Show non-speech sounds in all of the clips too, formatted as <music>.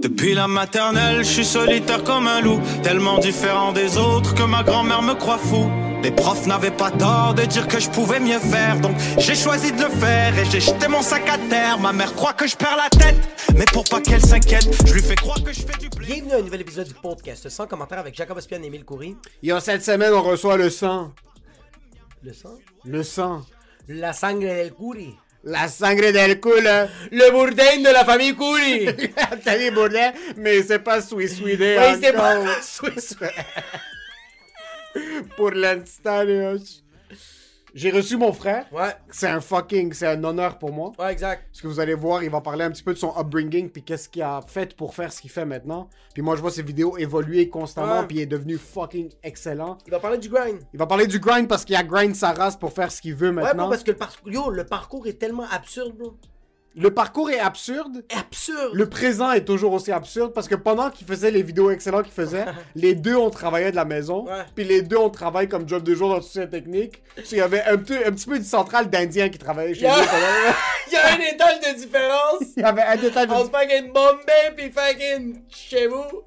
Depuis la maternelle, je suis solitaire comme un loup, tellement différent des autres que ma grand-mère me croit fou. Les profs n'avaient pas tort de dire que je pouvais mieux faire, donc j'ai choisi de le faire et j'ai jeté mon sac à terre. Ma mère croit que je perds la tête, mais pour pas qu'elle s'inquiète, je lui fais croire que je fais du blé. Bienvenue à un nouvel épisode du podcast sans commentaire avec Jacob Espion et Émile Coury. Yo, cette semaine, on reçoit le sang. Le sang? Le sang. La sangre del Coury. La sangre del culo. Le bourdain de la famille Coury. <laughs> T'as dit Bourdain, mais c'est pas <laughs> Swiss Swede Oui, c'est pas. Swiss. Pour l'instant. J'ai reçu mon frère. Ouais, C'est un fucking, c'est un honneur pour moi. ouais, exact. Parce que vous allez voir, il va parler un petit peu de son upbringing, puis qu'est-ce qu'il a fait pour faire ce qu'il fait maintenant. Puis moi, je vois ses vidéos évoluer constamment, Ouais. puis il est devenu fucking excellent. Il va parler du grind. Il va parler du grind parce qu'il a grind sa race pour faire ce qu'il veut Ouais, maintenant. bro, parce que le yo, le parcours est tellement absurde, bro. Le parcours est absurde. Absurde. Le présent est toujours aussi absurde parce que pendant qu'il faisait les vidéos excellentes qu'il faisait, <laughs> les deux on travaillait de la maison, Ouais. puis les deux on travaille comme job de jour dans toutes ces techniques. Parce qu'il y avait un petit, un petit peu de centrale d'Indiens qui travaillait chez <laughs> nous. Il y a un étage de différence <laughs> Il y avait un détail de... entre fucking Bombay pis fucking chez vous.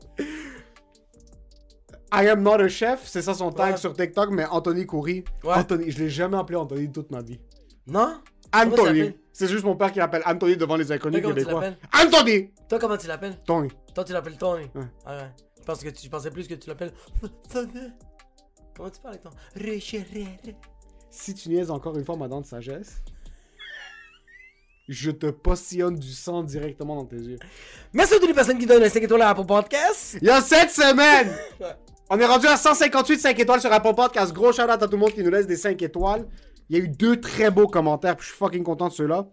I am not a chef, c'est ça son tag Ouais. sur TikTok, mais Anthony Coury. Ouais. Anthony, je l'ai jamais appelé Anthony toute ma vie. Non? Anthony. C'est juste mon père qui l'appelle Anthony devant les inconnus Toi, comment tu québécois. l'appelles? Anthony! Toi, comment tu l'appelles? Tony. Toi, tu l'appelles Tony. Ouais. Ah ouais. Je, pense que tu, je pensais plus que tu l'appelles. Comment tu parles avec ton. Si tu niaises encore une fois ma dent de sagesse, je te postillonne du sang directement dans tes yeux. Merci à toutes les personnes qui donnent un 5 étoiles à Apple Podcast. Il y a cette semaine! <laughs> Ouais. On est rendu à 158 5 étoiles sur Apple Podcast. Gros shout out à tout le monde qui nous laisse des 5 étoiles. Il y a eu deux très beaux commentaires, puis je suis fucking content de ceux-là.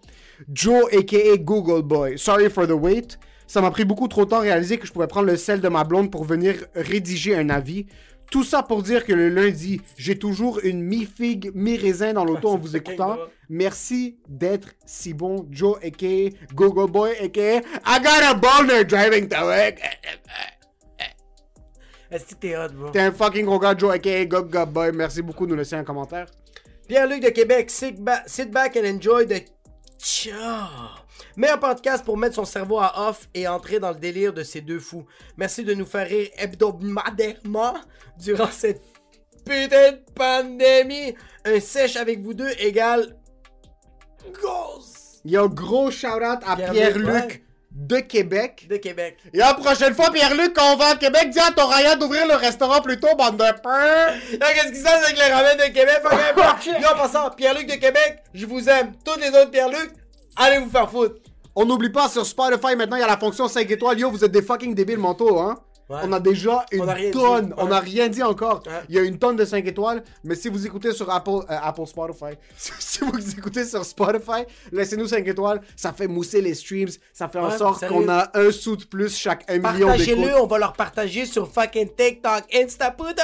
Joe, aka Google Boy. Sorry for the wait. Ça m'a pris beaucoup trop de temps à réaliser que je pouvais prendre le sel de ma blonde pour venir rédiger un avis. Tout ça pour dire que le lundi, j'ai toujours une mi-figue, mi-raisin dans l'auto en vous écoutant. Merci d'être si bon. Joe, aka Google Boy, aka I got a boner driving to work. Est-ce que t'es hot, bro? T'es un fucking gros gars, Joe, aka Gog Boy. Merci beaucoup de nous laisser un commentaire. Pierre-Luc de Québec, sit, ba- sit back and enjoy the Tcha. Meilleur podcast pour mettre son cerveau à off et entrer dans le délire de ces deux fous. Merci de nous faire rire hebdomadairement durant cette putain de pandémie. Un sèche avec vous deux égale. Gosse Yo, gros shout-out à Pierre-Luc. De Québec. de Québec. Et la prochaine fois, Pierre-Luc, quand on va à Québec, dis à ton Ryan d'ouvrir le restaurant plus tôt, bande de peur. <laughs> Qu'est-ce qui se passe avec les ramen de Québec? Yo, <laughs> en passant, Pierre-Luc de Québec, je vous aime. Tous les autres Pierre-Luc, allez vous faire foutre. On n'oublie pas, sur Spotify, maintenant, il y a la fonction 5 étoiles. Yo, vous êtes des fucking débiles mentaux, hein. Ouais. On a déjà une On dit, tonne. On n'a rien dit encore. Ouais. Il y a une tonne de 5 étoiles. Mais si vous écoutez sur Apple, euh, Apple Spotify, <laughs> si vous écoutez sur Spotify, laissez-nous 5 étoiles. Ça fait mousser les streams. Ça fait en sorte qu'on a un sou de plus chaque 1 million d'écoutes. Partagez-le, on va leur partager sur fucking TikTok, Insta, putain.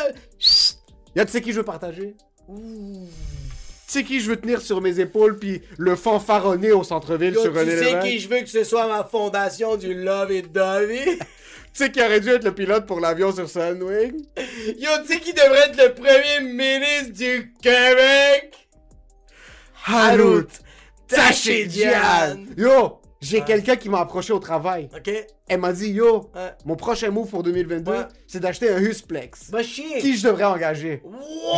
Y'a tu sais qui je veux partager? Tu sais qui je veux tenir sur mes épaules puis le fanfaronner au centre-ville sur tu René sais qui je veux que ce soit ma fondation du Love et Davy? <laughs> Tu sais qui aurait dû être le pilote pour l'avion sur Sunwing? Yo, tu sais qui devrait être le premier ministre du Québec? Harut Tachidjian. Yo, j'ai quelqu'un qui m'a approché au travail. Ok? Elle m'a dit, yo, Ouais. mon prochain move pour 2022, Ouais. c'est d'acheter un Husplex. Va chier. Qui je devrais engager? Wow.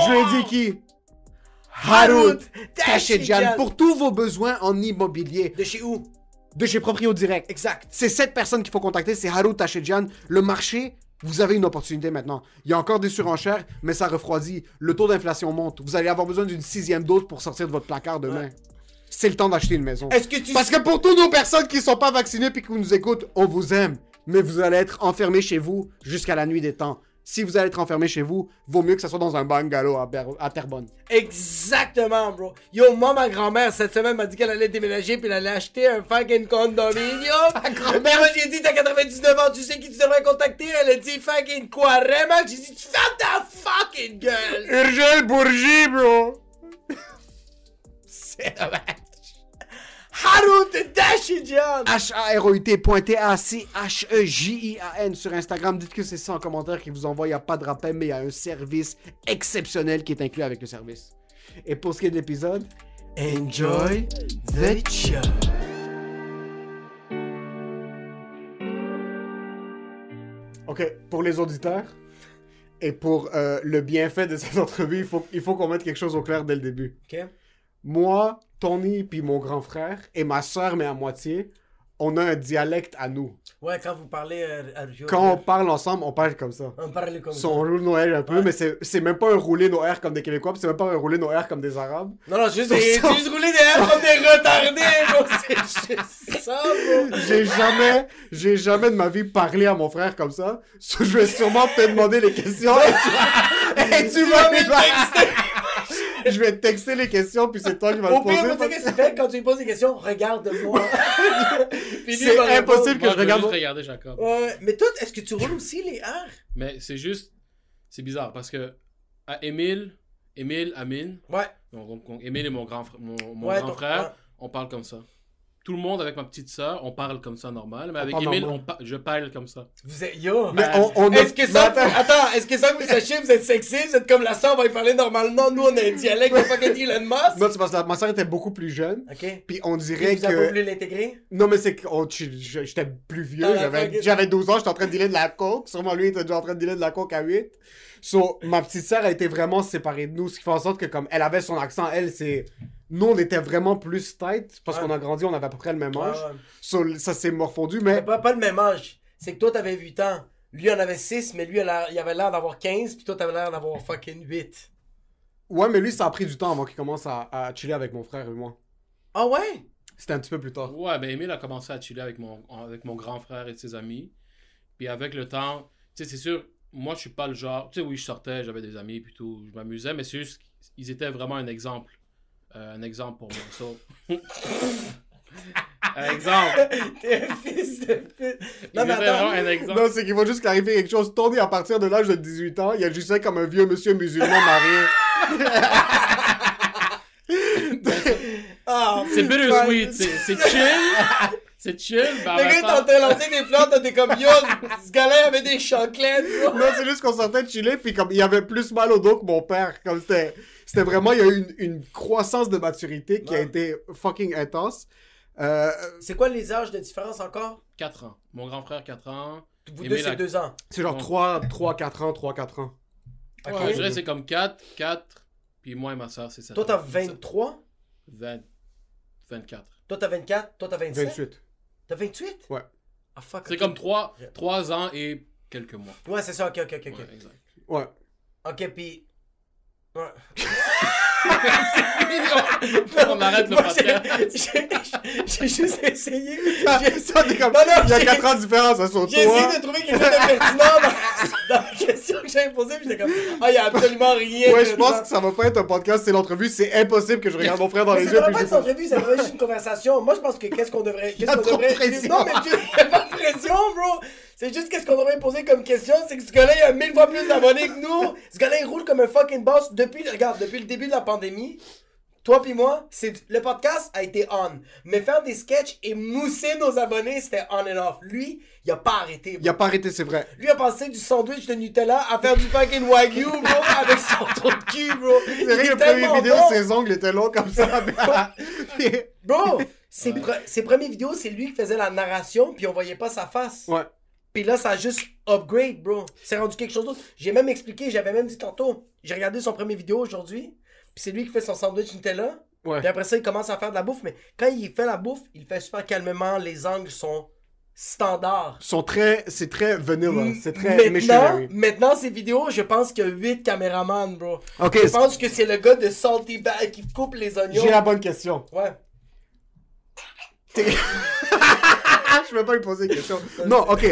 Je lui ai dit qui? Harut. Tachidjian. Pour tous vos besoins en immobilier. De chez où? De chez Proprio Direct. Exact. C'est cette personne qu'il faut contacter, c'est Haru Tachedjian. Le marché, vous avez une opportunité maintenant. Il y a encore des surenchères, mais ça refroidit. Le taux d'inflation monte. Vous allez avoir besoin d'une sixième dose pour sortir de votre placard demain. C'est le temps d'acheter une maison. Est-ce que tu Parce que pour toutes nos personnes qui sont pas vaccinées puis qui nous écoutent, on vous aime. Mais vous allez être enfermés chez vous jusqu'à la nuit des temps. Si vous allez être enfermés chez vous, vaut mieux que ça soit dans un bungalow à, Ber- à Terrebonne. Exactement, bro. Yo, moi, ma grand-mère, cette semaine, m'a dit qu'elle allait déménager puis elle allait acheter un fucking condominium. <laughs> Ma grand-mère, j'ai dit, t'as 99 ans, tu sais qui tu devrais contacter? Elle a dit, fucking quoi, vraiment? J'ai dit, tu fermes ta fucking gueule. Urgel Bourgie, bro! C'est dommage. H-A-R-O-U-T pointé A C H E J I A N sur Instagram. Dites que c'est ça en commentaire qui vous envoie. Il n'y a pas de rappel, mais il y a un service exceptionnel qui est inclus avec le service. Et pour ce qui est de l'épisode, Enjoy the show. ok, pour les auditeurs et pour euh, le bienfait de cette entrevue, il faut, il faut qu'on mette quelque chose au clair dès le début. Ok. Moi, Tony, puis mon grand frère et ma soeur, mais à moitié, on a un dialecte à nous. Ouais, quand vous parlez euh, à Rio, Quand on parle ensemble, on parle comme ça. on parle comme ça. on roule nos R un peu, Ouais. mais c'est même pas un rouler nos R comme des Québécois, c'est même pas un rouler nos R comme des Arabes. Non, non, juste, des, rouler des airs comme des retardés. <laughs> C'est juste ça, bro. J'ai jamais, j'ai jamais de ma vie parlé à mon frère comme ça. Je vais sûrement te demander les questions et tu, et tu vas me me texter. <laughs> Je vais te texter les questions, puis c'est toi qui vas Au le pire, poser. tu sais que quand tu lui poses des questions? Regarde-moi. <laughs> C'est impossible que Moi, je je regarde. juste regarder Jacob. Ouais, mais toi, est-ce que tu roules aussi les R? Mais c'est juste. C'est bizarre parce que. À Émile, Émile, Amine, Ouais. donc, Émile et mon grand, fr- mon, mon Ouais, grand donc, frère, ouais. on parle comme ça. Tout le monde avec ma petite soeur, on parle comme ça normal, mais avec on pa- je parle comme ça. Vous êtes, yo. Mais on, on Est-ce que ça, mais attends. attends, est-ce que ça, vous sachez, vous êtes sexy, vous êtes comme la soeur, on va y parler normalement, nous, on a un dialecte de fucking Elon Musk? Non, c'est parce que la- ma soeur était beaucoup plus jeune, Ok. puis on Puis dirait vous avez pas que. voulu l'intégrer? Non, mais c'est que oh, j'étais plus vieux, j'avais 12 ans, j'étais en train de dealer de la coke. Sûrement lui, il était déjà en train de dealer de la coke à 8. So, ma petite sœur a été vraiment séparée de nous, ce qui fait en sorte que comme elle avait son accent, elle, c'est... Nous, on était vraiment plus tight, parce Ouais. qu'on a grandi, on avait à peu près le même âge. Ouais, ouais. So, ça s'est morfondu, Mais mais... pas, pas le même âge. C'est que toi, t'avais 8 ans. Lui, en avait 6, mais lui, il avait l'air d'avoir 15, puis toi, t'avais l'air d'avoir fucking 8. Ouais, mais lui, ça a pris du temps avant qu'il commence à, à chiller avec mon frère et moi. Ah ouais? C'était un petit peu plus tard. Ouais, ben Émile a commencé à chiller avec mon, avec mon grand frère et ses amis. Puis avec le temps, tu sais, c'est sûr, moi, je suis pas le genre. Tu sais, oui, je sortais, j'avais des amis, puis tout, je m'amusais, mais c'est juste qu'ils étaient vraiment un exemple. Euh, un exemple pour moi. So... <laughs> un exemple. <laughs> T'es un fils de pute. Non, mais attends. vraiment un exemple. Non, c'est qu'il faut juste clarifier quelque chose. Tony, à partir de l'âge de 18 ans, il agissait comme un vieux monsieur musulman marié. <laughs> Ah, C'est bittersweet, c'est c'est chill. C'est chill, mais en Le gars, il temps- t'entend lancer des fleurs, t'es comme yo, ce gars-là, il avait des chocolates, bro. Non, c'est juste qu'on sortait de chiller, puis comme il avait plus mal au dos que mon père. Comme c'était, c'était vraiment, il y a eu une, une croissance de maturité qui a Ouais. été fucking intense. Euh, C'est quoi les âges de différence encore? 4 ans. Mon grand frère, 4 ans. Vous deux, c'est a- 2 ans. c'est genre Bon. 3, 3, 4 ans, 3, 4 ans. Ok. Ouais, je dirais c'est comme 4, 4, puis moi et ma soeur, c'est ça. Toi, t'as 23. 20, 24. Toi, t'as 24. Toi, t'as 27. 28. T'as 28? Ouais. Ah, fuck. C'est ok. comme 3, 3 ans et quelques mois. Ouais, c'est ça, ok, ok, ok. ok. Ouais, exact. Ouais. Ok, pis. Ouais. <laughs> On arrête le podcast. j'ai- j'ai- J'ai juste essayé. Ah, J'ai- ça, t'es comme- Non, non, il y a j'ai- 4 ans de différence à son J'ai essayé de trouver quelque chose de pertinent dans, dans la question que j'avais posée, pis j'étais comme, ah, y a absolument rien. Ouais, je pense que ça va pas être un podcast, c'est l'entrevue. C'est impossible que je regarde mon frère dans Mais les ça yeux. devrait puis pas je être une entrevue, ça devrait être juste une conversation. Moi, je pense que qu'est-ce qu'on devrait. <laughs> Qu'est-ce qu'on devrait. pression. Non, mais a pas de pression, bro. C'est juste qu'est-ce qu'on devrait poser comme question, c'est que ce gars-là, il a mille fois plus d'abonnés que nous. Ce gars-là, il roule comme un fucking boss depuis, regarde, depuis le début de la pandémie. Toi puis moi, c'est le podcast a été on. Mais faire des sketchs et mousser nos abonnés, c'était on and off. Lui, il a pas arrêté. bro. Il a pas arrêté, c'est vrai. Lui a passé du sandwich de Nutella à faire du fucking wagyu, bro, <laughs> avec son trou de cul, bro. C'est vrai que premier tellement vidéo, bon. ses ongles étaient longs comme ça. <laughs> Puis- Bro, ses, pre- ses premières vidéos, c'est lui qui faisait la narration, puis on voyait pas sa face. ouais. Puis là, ça a juste upgrade, bro. C'est rendu quelque chose d'autre. J'ai même expliqué, j'avais même dit tantôt. J'ai regardé son premier vidéo aujourd'hui, puis c'est lui qui fait son sandwich Nutella. Ouais. Puis après ça, il commence à faire de la bouffe. Mais quand il fait la bouffe, il fait super calmement. Les angles sont standards. Sont très, c'est très vanilla, c'est très maintenant, missionary. maintenant, ces vidéos, je pense qu'il y a 8 caméramans, bro. Ok, Je pense que c'est le gars de Salty Bag qui coupe les oignons. j'ai la bonne question. Ouais. <laughs> je vais pas lui poser une question. <laughs> Non, ok.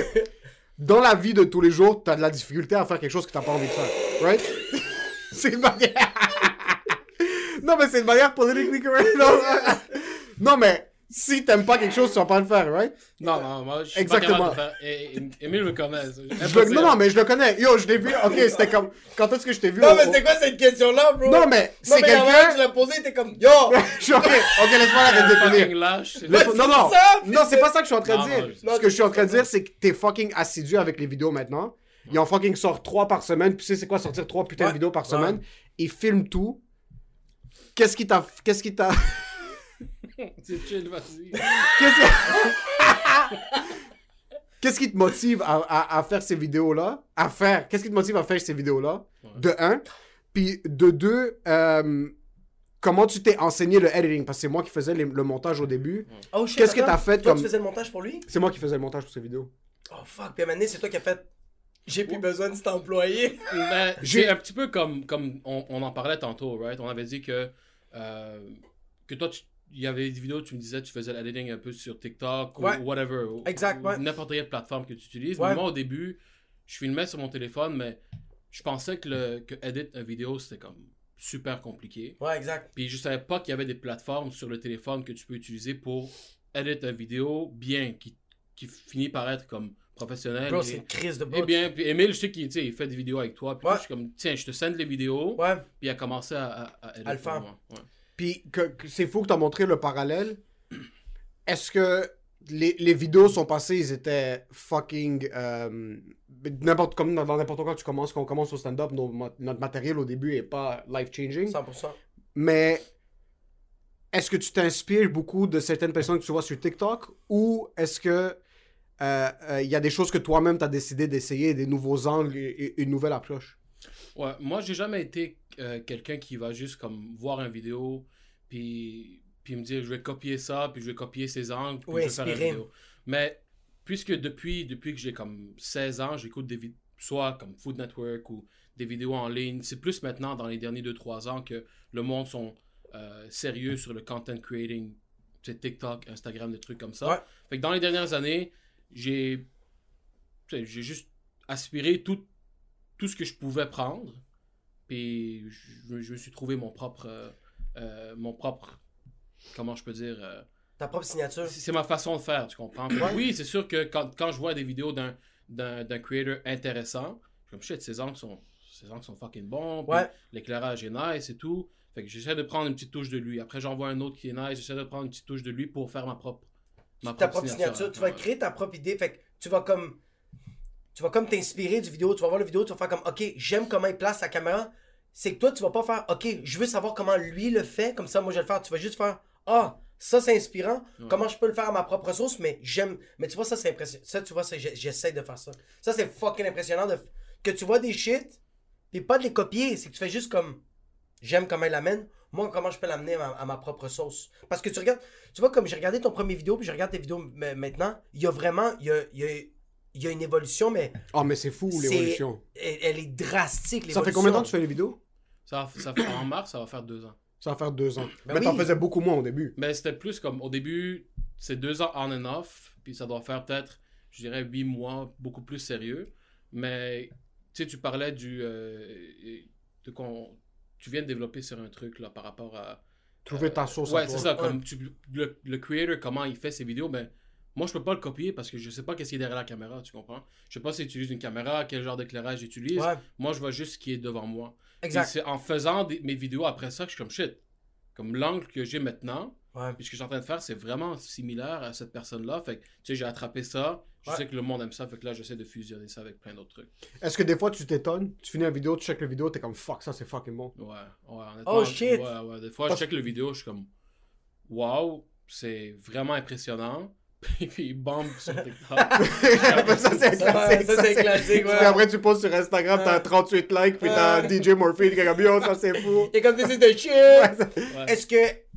Dans la vie de tous les jours, t'as de la difficulté à faire quelque chose que t'as pas envie de faire. Right? <laughs> c'est une manière. <laughs> non, mais c'est une manière politically correct. <laughs> Non, non, mais si t'aimes pas quelque chose, tu vas pas le faire, right? Non, non, moi, je suis Exactement. pas capable de faire. Et, et- Émile me connaît. Je le- Non, non, mais je le connais. Yo, je l'ai vu. Ok, c'était comme. Quand est-ce que je t'ai vu? Non, au- mais c'est quoi cette question-là, bro? Non, mais Non, c'est mais la manière que tu quelqu'un. l'as posée, t'es comme Yo! <laughs> Je suis ok, ok, laisse-moi la fucking définir. lâche. Laisse- non, c'est non, ça, non, c'est pas ça que je suis en train Non, de non, dire. je- Ce que je suis en train de dire, c'est que t'es fucking assidu avec les vidéos maintenant. Ils en fucking sortent trois par semaine. Puis tu sais, c'est quoi sortir trois putains Ouais. de vidéos par Ouais. semaine? Ils filment tout. Qu'est-ce qui t'a. Qu'est-ce qui t'a. <laughs> <laughs> C'est chill, vas-y. Qu'est-ce qui... <laughs> Qu'est-ce qui te motive à, à- à faire ces vidéos-là? À faire. Qu'est-ce qui te motive à faire ces vidéos-là? De un. Puis de deux, euh, comment tu t'es enseigné le editing? Parce que c'est moi qui faisais les- le montage au début. Oh shit. Qu'est-ce que t'as fait Toi, comme- tu faisais le montage pour lui? C'est moi qui faisais le montage pour ces vidéos. Oh fuck, puis à un moment donné, c'est toi qui as fait. J'ai plus besoin de cet employé. Mais <laughs> J'ai- c'est un petit peu comme, comme on, on en parlait tantôt, right? On avait dit que, euh, que toi, tu- il y avait des vidéos, tu me disais, tu faisais l'editing un peu sur TikTok Ouais. ou whatever. ou- Exact, ou ouais. N'importe quelle plateforme que tu utilises. Ouais. Mais moi, au début, je filmais sur mon téléphone, mais je pensais que, le, que edit une vidéo, c'était comme super compliqué. Ouais, exact. Puis je savais pas qu'il y avait des plateformes sur le téléphone que tu peux utiliser pour edit une vidéo bien, qui, qui finit par être comme professionnel. Bro, et- c'est une crise de eh bro. bien, puis Emile, je sais qu'il il fait des vidéos avec toi. Puis Ouais. je suis comme, tiens, je te send les vidéos. Ouais. Puis il a commencé à, à, à À le faire. moi. Ouais. Puis que, que c'est fou que t'as montré le parallèle. Est-ce que les, les vidéos sont passées, ils étaient fucking. euh, n'importe comme dans dans n'importe quoi tu commences, quand on commence au stand-up, notre matériel au début est pas life-changing. 100%. Mais est-ce que tu t'inspires beaucoup de certaines personnes que tu vois sur TikTok? Ou est-ce que euh, euh, il y a des choses que toi-même t'as décidé d'essayer, des nouveaux angles et, et une nouvelle approche? Ouais, moi, j'ai jamais été euh, quelqu'un qui va juste comme voir une vidéo, puis, puis me dire, je vais copier ça, puis je vais copier ces angles, puis Oui, je vais faire inspiré. vidéo. Mais puisque depuis, depuis que j'ai comme 16 ans, j'écoute des vidéos, soit comme Food Network ou des vidéos en ligne, c'est plus maintenant, dans les derniers 2-3 ans, que le monde sont euh, sérieux sur le content creating, sais, TikTok, Instagram, des trucs comme ça. Ouais. Fait que dans les dernières années, j'ai j'ai juste aspiré tout, tout ce que je pouvais prendre. Puis je, je me suis trouvé mon propre. euh, euh, mon propre. Comment je peux dire. euh, Ta propre signature. c'est ma façon de faire, tu comprends? Ouais. Oui, c'est sûr que quand, quand je vois des vidéos d'un d'un creator intéressant, je suis comme shit, ces angles sont, ces angles sont fucking bons. Ouais. L'éclairage est nice et tout. Fait que j'essaie de prendre une petite touche de lui. Après, j'en vois un autre qui est nice, j'essaie de prendre une petite touche de lui pour faire ma propre. Ma ta propre signature. Tu vas créer ta propre idée. Fait que tu vas comme. Tu vas comme t'inspirer du vidéo. Tu vas voir la vidéo, tu vas faire comme, OK, j'aime comment il place sa caméra. C'est que toi, tu vas pas faire, OK, je veux savoir comment lui le fait. Comme ça, moi, je vais le faire. Tu vas juste faire, ah, ça, c'est inspirant. Comment je peux le faire à ma propre sauce, mais j'aime. Mais tu vois, ça, c'est impressionnant. Ça, tu vois, j'essaie de faire ça. Ça, c'est fucking impressionnant de... que tu vois des shit, puis pas de les copier. C'est que tu fais juste comme, j'aime comment il l'amène. Moi, comment je peux l'amener à, ma- à ma propre sauce. Parce que tu regardes, tu vois, comme j'ai regardé ton premier vidéo, puis je regarde tes vidéos maintenant, il y a vraiment, il y a, il y a- il y a une évolution, mais Oh, mais c'est fou l'évolution. Elle, elle est drastique, Ça fait combien de temps que tu fais les vidéos? Ça, ça fait- en mars, ça va faire deux ans. Ça va faire deux ans. Ben mais t'en oui. faisais beaucoup moins au début. Mais c'était plus comme au début, c'est deux ans on and off, puis ça doit faire peut-être, je dirais, huit mois, beaucoup plus sérieux. Mais tu sais, tu parlais du. euh, de qu'on. Tu viens de développer sur un truc là par rapport à. Trouver ta sauce à Ouais, c'est ça. Comme tu, le, le creator, comment il fait ses vidéos, ben. Moi, je peux pas le copier parce que je sais pas qu'est-ce qui est derrière la caméra, tu comprends? Je sais pas s'il utilise une caméra, quel genre d'éclairage il utilise. Ouais. Moi, je vois juste ce qui est devant moi. Exact. c'est en faisant des- mes vidéos après ça que je suis comme shit. Comme l'angle que j'ai maintenant, Ouais. puis ce que je suis en train de faire, c'est vraiment similaire à cette personne-là. Fait que, tu sais, j'ai attrapé ça. Je Ouais. sais que le monde aime ça. Fait que là, j'essaie de fusionner ça avec plein d'autres trucs. Est-ce que des fois tu t'étonnes, tu finis la vidéo, tu check la vidéo, t'es comme fuck, ça c'est fucking bon. Ouais, ouais, honnêtement. Oh, shit! Ouais, ouais. Des fois, Parce- je check le vidéo, je suis comme, wow, c'est vraiment impressionnant. <laughs> Puis, puis bam, sur TikTok. <laughs> ça c'est Ça, classique. ça, c'est classique, Puis après tu poses sur Instagram, t'as 38 likes, puis t'as DJ Morphine qui est comme yo, ça c'est fou. Et comme this is the shit. Ouais. Est-ce que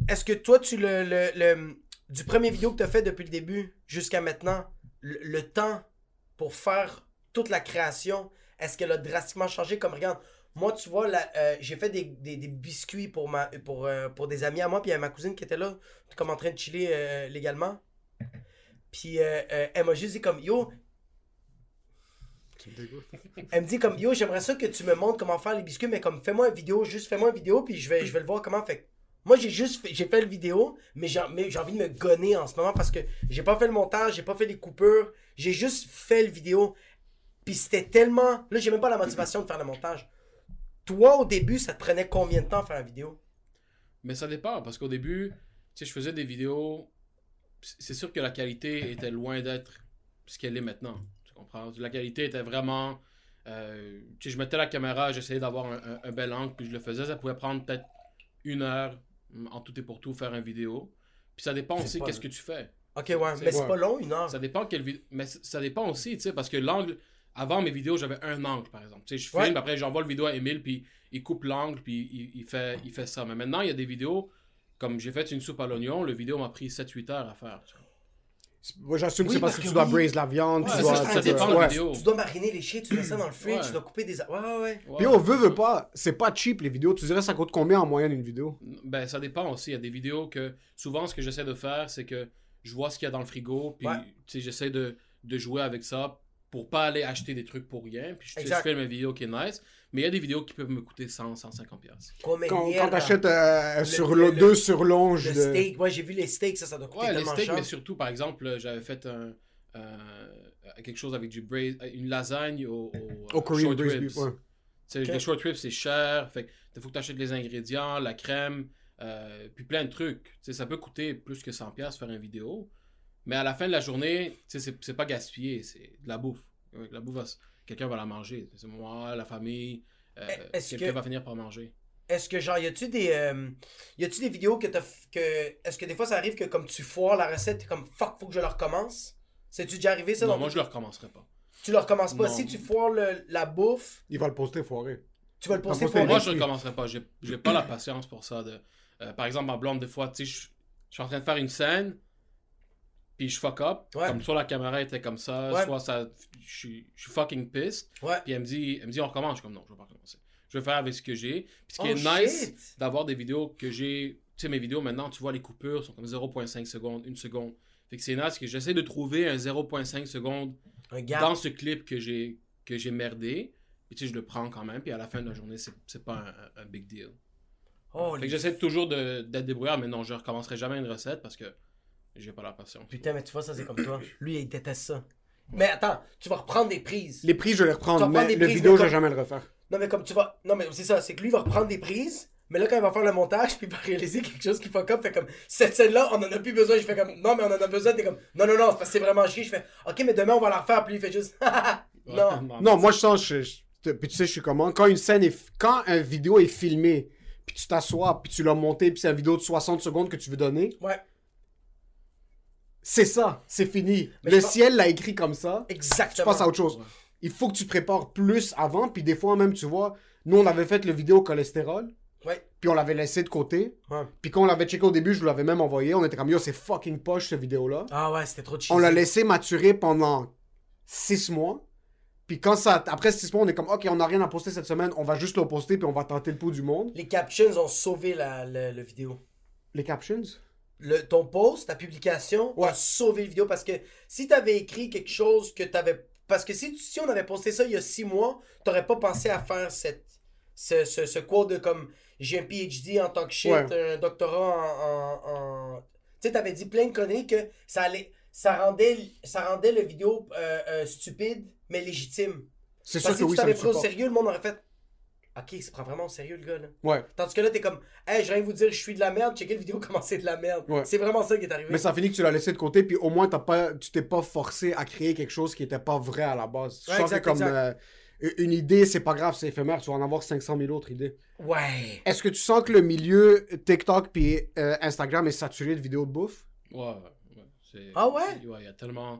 est-ce que toi, tu le, le, le- du premier vidéo que tu as fait depuis le début jusqu'à maintenant, le, le temps pour faire toute la création, est-ce qu'elle a drastiquement changé? Comme regarde, moi, tu vois, euh, j'ai fait des, des- des biscuits pour, ma, pour, euh, pour des amis à moi, puis il y a ma cousine qui était là, comme en train de chiller euh, légalement. Puis euh, euh, elle m'a juste dit comme, yo, <laughs> elle me dit comme yo j'aimerais ça que tu me montres comment faire les biscuits mais comme fais-moi une vidéo juste fais-moi une vidéo puis je vais je vais le voir comment. Fait moi j'ai juste fait, j'ai fait le vidéo mais j'ai mais j'ai envie de me gonner en ce moment parce que j'ai pas fait le montage j'ai pas fait les coupures j'ai juste fait le vidéo. Puis c'était tellement là j'ai même pas la motivation de faire le montage. Toi au début ça te prenait combien de temps faire la vidéo? Mais ça dépend, parce qu'au début, tu sais, je faisais des vidéos. C'est sûr que la qualité était loin d'être ce qu'elle est maintenant. Tu comprends? La qualité était vraiment. euh, tu sais, je mettais la caméra, j'essayais d'avoir un, un- un bel angle, puis je le faisais. Ça pouvait prendre peut-être une heure, mm, en tout et pour tout, faire une vidéo. Puis ça dépend aussi qu'est-ce que tu fais. ok ouais mais c'est ouais. pas long une heure Ça dépend quelle vidéo. Mais ça dépend aussi, tu sais, parce que l'angle. Avant mes vidéos, j'avais un angle, par exemple. Tu sais, je filme, Ouais. après j'envoie le vidéo à Emile, puis il coupe l'angle, puis il, il fait, il fait ça. Mais maintenant, il y a des vidéos, comme j'ai fait une soupe à l'oignon, le vidéo m'a pris 7-8 heures à faire. Moi, j'assume Oui, que c'est parce parce que que tu dois oui. braise la viande, Ouais, tu dois... ça tu dois- ouais. tu mariner les shit tu mets ça dans le fridge Ouais. tu dois couper des ouais ouais ouais. Puis on veut, veut pas, c'est pas cheap les vidéos. Tu dirais ça coûte combien en moyenne une vidéo? Ben, ça dépend aussi. Il y a des vidéos que, souvent, ce que j'essaie de faire, c'est que je vois ce qu'il y a dans le frigo, puis, Ouais. tu sais, j'essaie de, de jouer avec ça pour pas aller acheter des trucs pour rien. Puis, je, je fais mes vidéos qui est nice. Mais il y a des vidéos qui peuvent me coûter 100, 150 pièces. Quand, quand t'achètes euh, sur le- le, le- deux surlonges le de... steak? Moi j'ai vu les steaks ça ça doit coûter Ouais, les steaks, cher mais surtout, par exemple, euh, j'avais fait un, euh, quelque chose avec du braise, une lasagne au, au, Au euh, Korean short ribs. beef, ouais. Les short ribs, c'est cher. Fait il faut que tu achètes les ingrédients, la crème, euh, puis plein de trucs. Tu sais, ça peut coûter plus que 100$ piastres faire une vidéo. Mais à la fin de la journée, tu sais, c'est c'est pas gaspillé, c'est de la bouffe. Ouais, La bouffe, quelqu'un va la manger. C'est moi, la famille, euh, Est-ce quelqu'un que- va finir par manger. Est-ce que genre y a-tu des euh, y a-tu des vidéos que t'as que est-ce que des fois ça arrive que comme tu foires la recette t'es comme fuck faut que je le recommence? C'est-tu déjà arrivé ça non, dans moi, ton- je le recommencerai pas. Tu le recommences pas Non. si tu foires le- la bouffe Il va le poster foiré. tu vas le poster pour moi, je ne recommencerai pas. J'ai j'ai pas la patience pour ça. De, euh, par exemple, ma blonde, des fois, tu sais, je je suis en train de faire une scène, puis je fuck up. Ouais. Comme soit la caméra était comme ça, Ouais. soit ça. Je suis je suis fucking pissed. Ouais. Puis elle me dit, elle me dit on recommence. Je suis comme non, je vais pas recommencer. Je vais faire avec ce que j'ai. Puis ce qui Oh, est nice d'avoir des vidéos que j'ai. Tu sais, mes vidéos maintenant, tu vois, les coupures sont comme 0.5 secondes, une seconde. Fait que c'est nice que j'essaie de trouver un 0.5 secondes Un dans ce clip que j'ai que j'ai merdé. Puis tu sais, je le prends quand même. Puis à la fin de la journée, c'est c'est pas un, un big deal. Oh, Fait que j'essaie toujours d'être débrouillard, mais non, je recommencerai jamais une recette parce que j'ai pas la patience. Putain mais tu vois ça c'est comme toi. <coughs> Lui il déteste ça. Mais attends, tu vas reprendre des prises. Les prix, je vais les Tu reprendre, mais le prises, vidéo, mais je vais jamais le refaire. Non mais comme tu vas non mais c'est ça, c'est que lui il va reprendre des prises. Mais là, quand il va faire le montage, puis il va réaliser quelque chose qui fuck up, fait comme, cette scène-là, on en a plus besoin. Je fais comme, non, mais on en a besoin. T'es comme, non, non, non, c'est parce que c'est vraiment chier. Je fais, ok, mais demain, on va la refaire. Puis il fait juste, <laughs> non. Non, moi je sens, je, je- puis tu sais, je suis comment. Quand une scène est, quand un vidéo est filmé, puis tu t'assois, puis tu l'as monté, puis c'est une vidéo de 60 secondes que tu veux donner, Ouais, c'est ça, c'est fini. Mais le ciel l'a écrit comme ça. Tu exactement. passes à autre chose. Il faut que tu prépares plus avant, puis des fois même, tu vois, nous on avait fait le vidéo cholestérol, Ouais, puis on l'avait laissé de côté. ouais. Puis quand on l'avait checké au début, je vous l'avais même envoyé. On était comme yo, c'est fucking poche cette vidéo-là. Ah ouais, c'était trop de On l'a laissé maturer pendant 6 mois. Puis quand ça, après 6 mois, on est comme ok, on n'a rien à poster cette semaine, on va juste le poster, puis on va tenter le pouls du monde. Les captions ont sauvé la, le vidéo. Les captions? Le, ton post, ta publication, Ouais. a sauvé la vidéo parce que si t'avais écrit quelque chose que t'avais. Parce que si, si on avait posté ça il y a six mois, t'aurais pas pensé à faire cette, ce, ce, ce quote de comme j'ai un PhD en tant que shit, Ouais. un doctorat en. en, en- Tu sais, t'avais dit plein de conneries que ça allait. Ça rendait, ça rendait le vidéo euh, euh, stupide, mais légitime. C'est Parce sûr que que si oui, tu t'avais pris au sérieux, le monde aurait fait. Ok, il se prend vraiment au sérieux, le gars, là. Ouais. Tandis que là, t'es comme, hey, je viens de vous dire, je suis de la merde, checkez la vidéo, <laughs> comment c'est de la merde. Ouais. C'est vraiment ça qui est arrivé. Mais ça finit que tu l'as laissé de côté, puis au moins t'as pas, tu t'es pas forcé à créer quelque chose qui était pas vrai à la base. Je Ouais, sens exact, que comme euh, une idée, c'est pas grave, c'est éphémère, tu vas en avoir 500 000 autres idées. Ouais. Est-ce que tu sens que le milieu TikTok puis euh, Instagram est saturé de vidéos de bouffe? Ouais, ouais. Ah ouais? il y a tellement.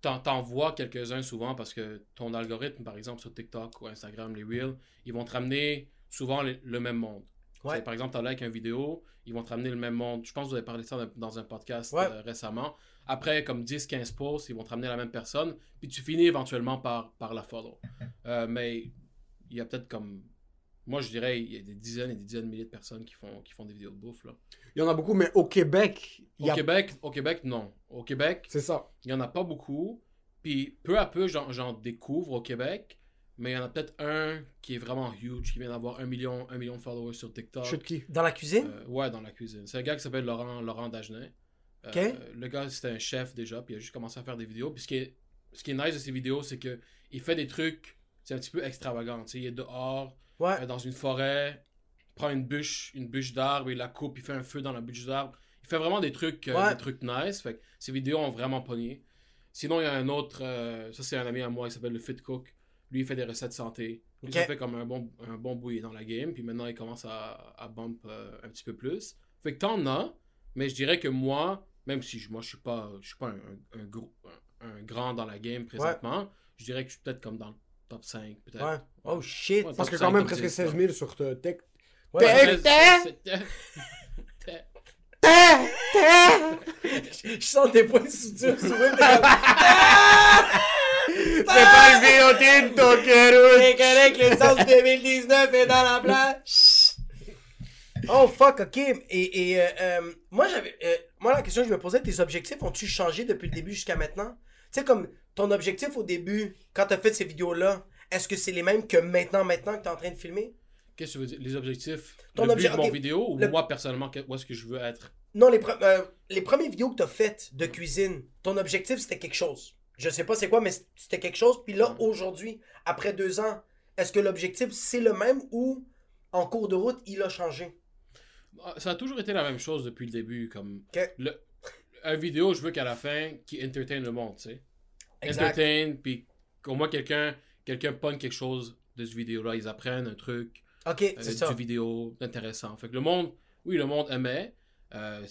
T'en, vois quelques-uns souvent parce que ton algorithme, par exemple, sur TikTok ou Instagram, les Reels, ils vont te ramener souvent le, le même monde. Ouais. Par exemple, tu like une vidéo, ils vont te ramener le même monde. Je pense que vous avez parlé de ça dans- dans un podcast Ouais. euh, récemment. Après, comme 10-15 posts, ils vont te ramener la même personne. Puis tu finis éventuellement par, par la follow. <laughs> Euh, mais il y a peut-être comme. Moi, je dirais, il y a des dizaines et des dizaines de milliers de personnes qui font, qui font des vidéos de bouffe. Là. Il y en a beaucoup, mais au Québec, il y Au, a... Québec, au Québec, non. Au Québec, c'est ça. il n'y en a pas beaucoup. Puis peu à peu, j'en, j'en découvre au Québec. Mais il y en a peut-être un qui est vraiment huge, qui vient d'avoir un million, un million de followers sur TikTok. Shit qui? Dans la cuisine? Euh, ouais, dans la cuisine. C'est un gars qui s'appelle Laurent, Laurent Dagenet. Euh, Ok. le gars, c'était un chef déjà, puis il a juste commencé à faire des vidéos. Puis ce qui est, ce qui est nice de ses vidéos, c'est que il fait des trucs, c'est un petit peu extravagant. tu sais. Il est dehors, Ouais. euh, dans une forêt, il prend une bûche, une bûche d'arbre, il la coupe, il fait un feu dans la bûche d'arbre. Il fait vraiment des trucs, euh, Ouais. des trucs nice. Fait que ses vidéos ont vraiment pogné. Sinon, il y a un autre, euh, ça c'est un ami à moi, il s'appelle le Fit Cook. Lui, il fait des recettes santé. Lui, Ok. ça fait comme un bon, un bon dans la game. Puis maintenant, il commence à, à bump un petit peu plus. Fait que t'en as, mais je dirais que moi, même si je- moi, je suis pas, je suis pas un, un- un gros, un, un grand dans la game présentement, je dirais que je suis peut-être comme dans le top 5, peut-être. Ouais. Oh shit. Ouais, Parce que quand 5, même presque 10, 16 là. 000 sur te- Tech. Ouais. C'est- c'est- c'est- Je sens tes points de suture sur eux. <laughs> C'est pas le Vio Tinto qui C'est correct, le sens 2019 est dans la place. Oh fuck, ok. Et, et euh, euh, moi, j'avais, euh, moi, la question que je me posais, tes objectifs ont-ils changé depuis le début jusqu'à maintenant? Tu sais, comme ton objectif au début, quand t'as fait ces vidéos-là, est-ce que c'est les mêmes que maintenant, maintenant que t'es en train de filmer? Qu'est-ce que tu veux dire? Les objectifs? Ton le but de mon vidéo ou Le- moi personnellement, où est-ce que je veux être? Non, les, pre- euh, les premières vidéos que t'as faites de cuisine, ton objectif c'était quelque chose. Je sais pas c'est quoi, mais c'était quelque chose. Puis là, aujourd'hui, après deux ans, est-ce que l'objectif c'est le même ou en cours de route, il a changé? Ah, Ça a toujours été la même chose depuis le début. Comme le, vidéo, je veux qu'à la fin, qui entertain le monde, tu sais. Exact. Entertain, puis qu'au moins quelqu'un quelqu'un pogne quelque chose de ce vidéo-là. Ils apprennent un truc Ok, euh, c'est du ça. vidéo intéressant. Fait que le monde, oui, le monde aimait. Euh,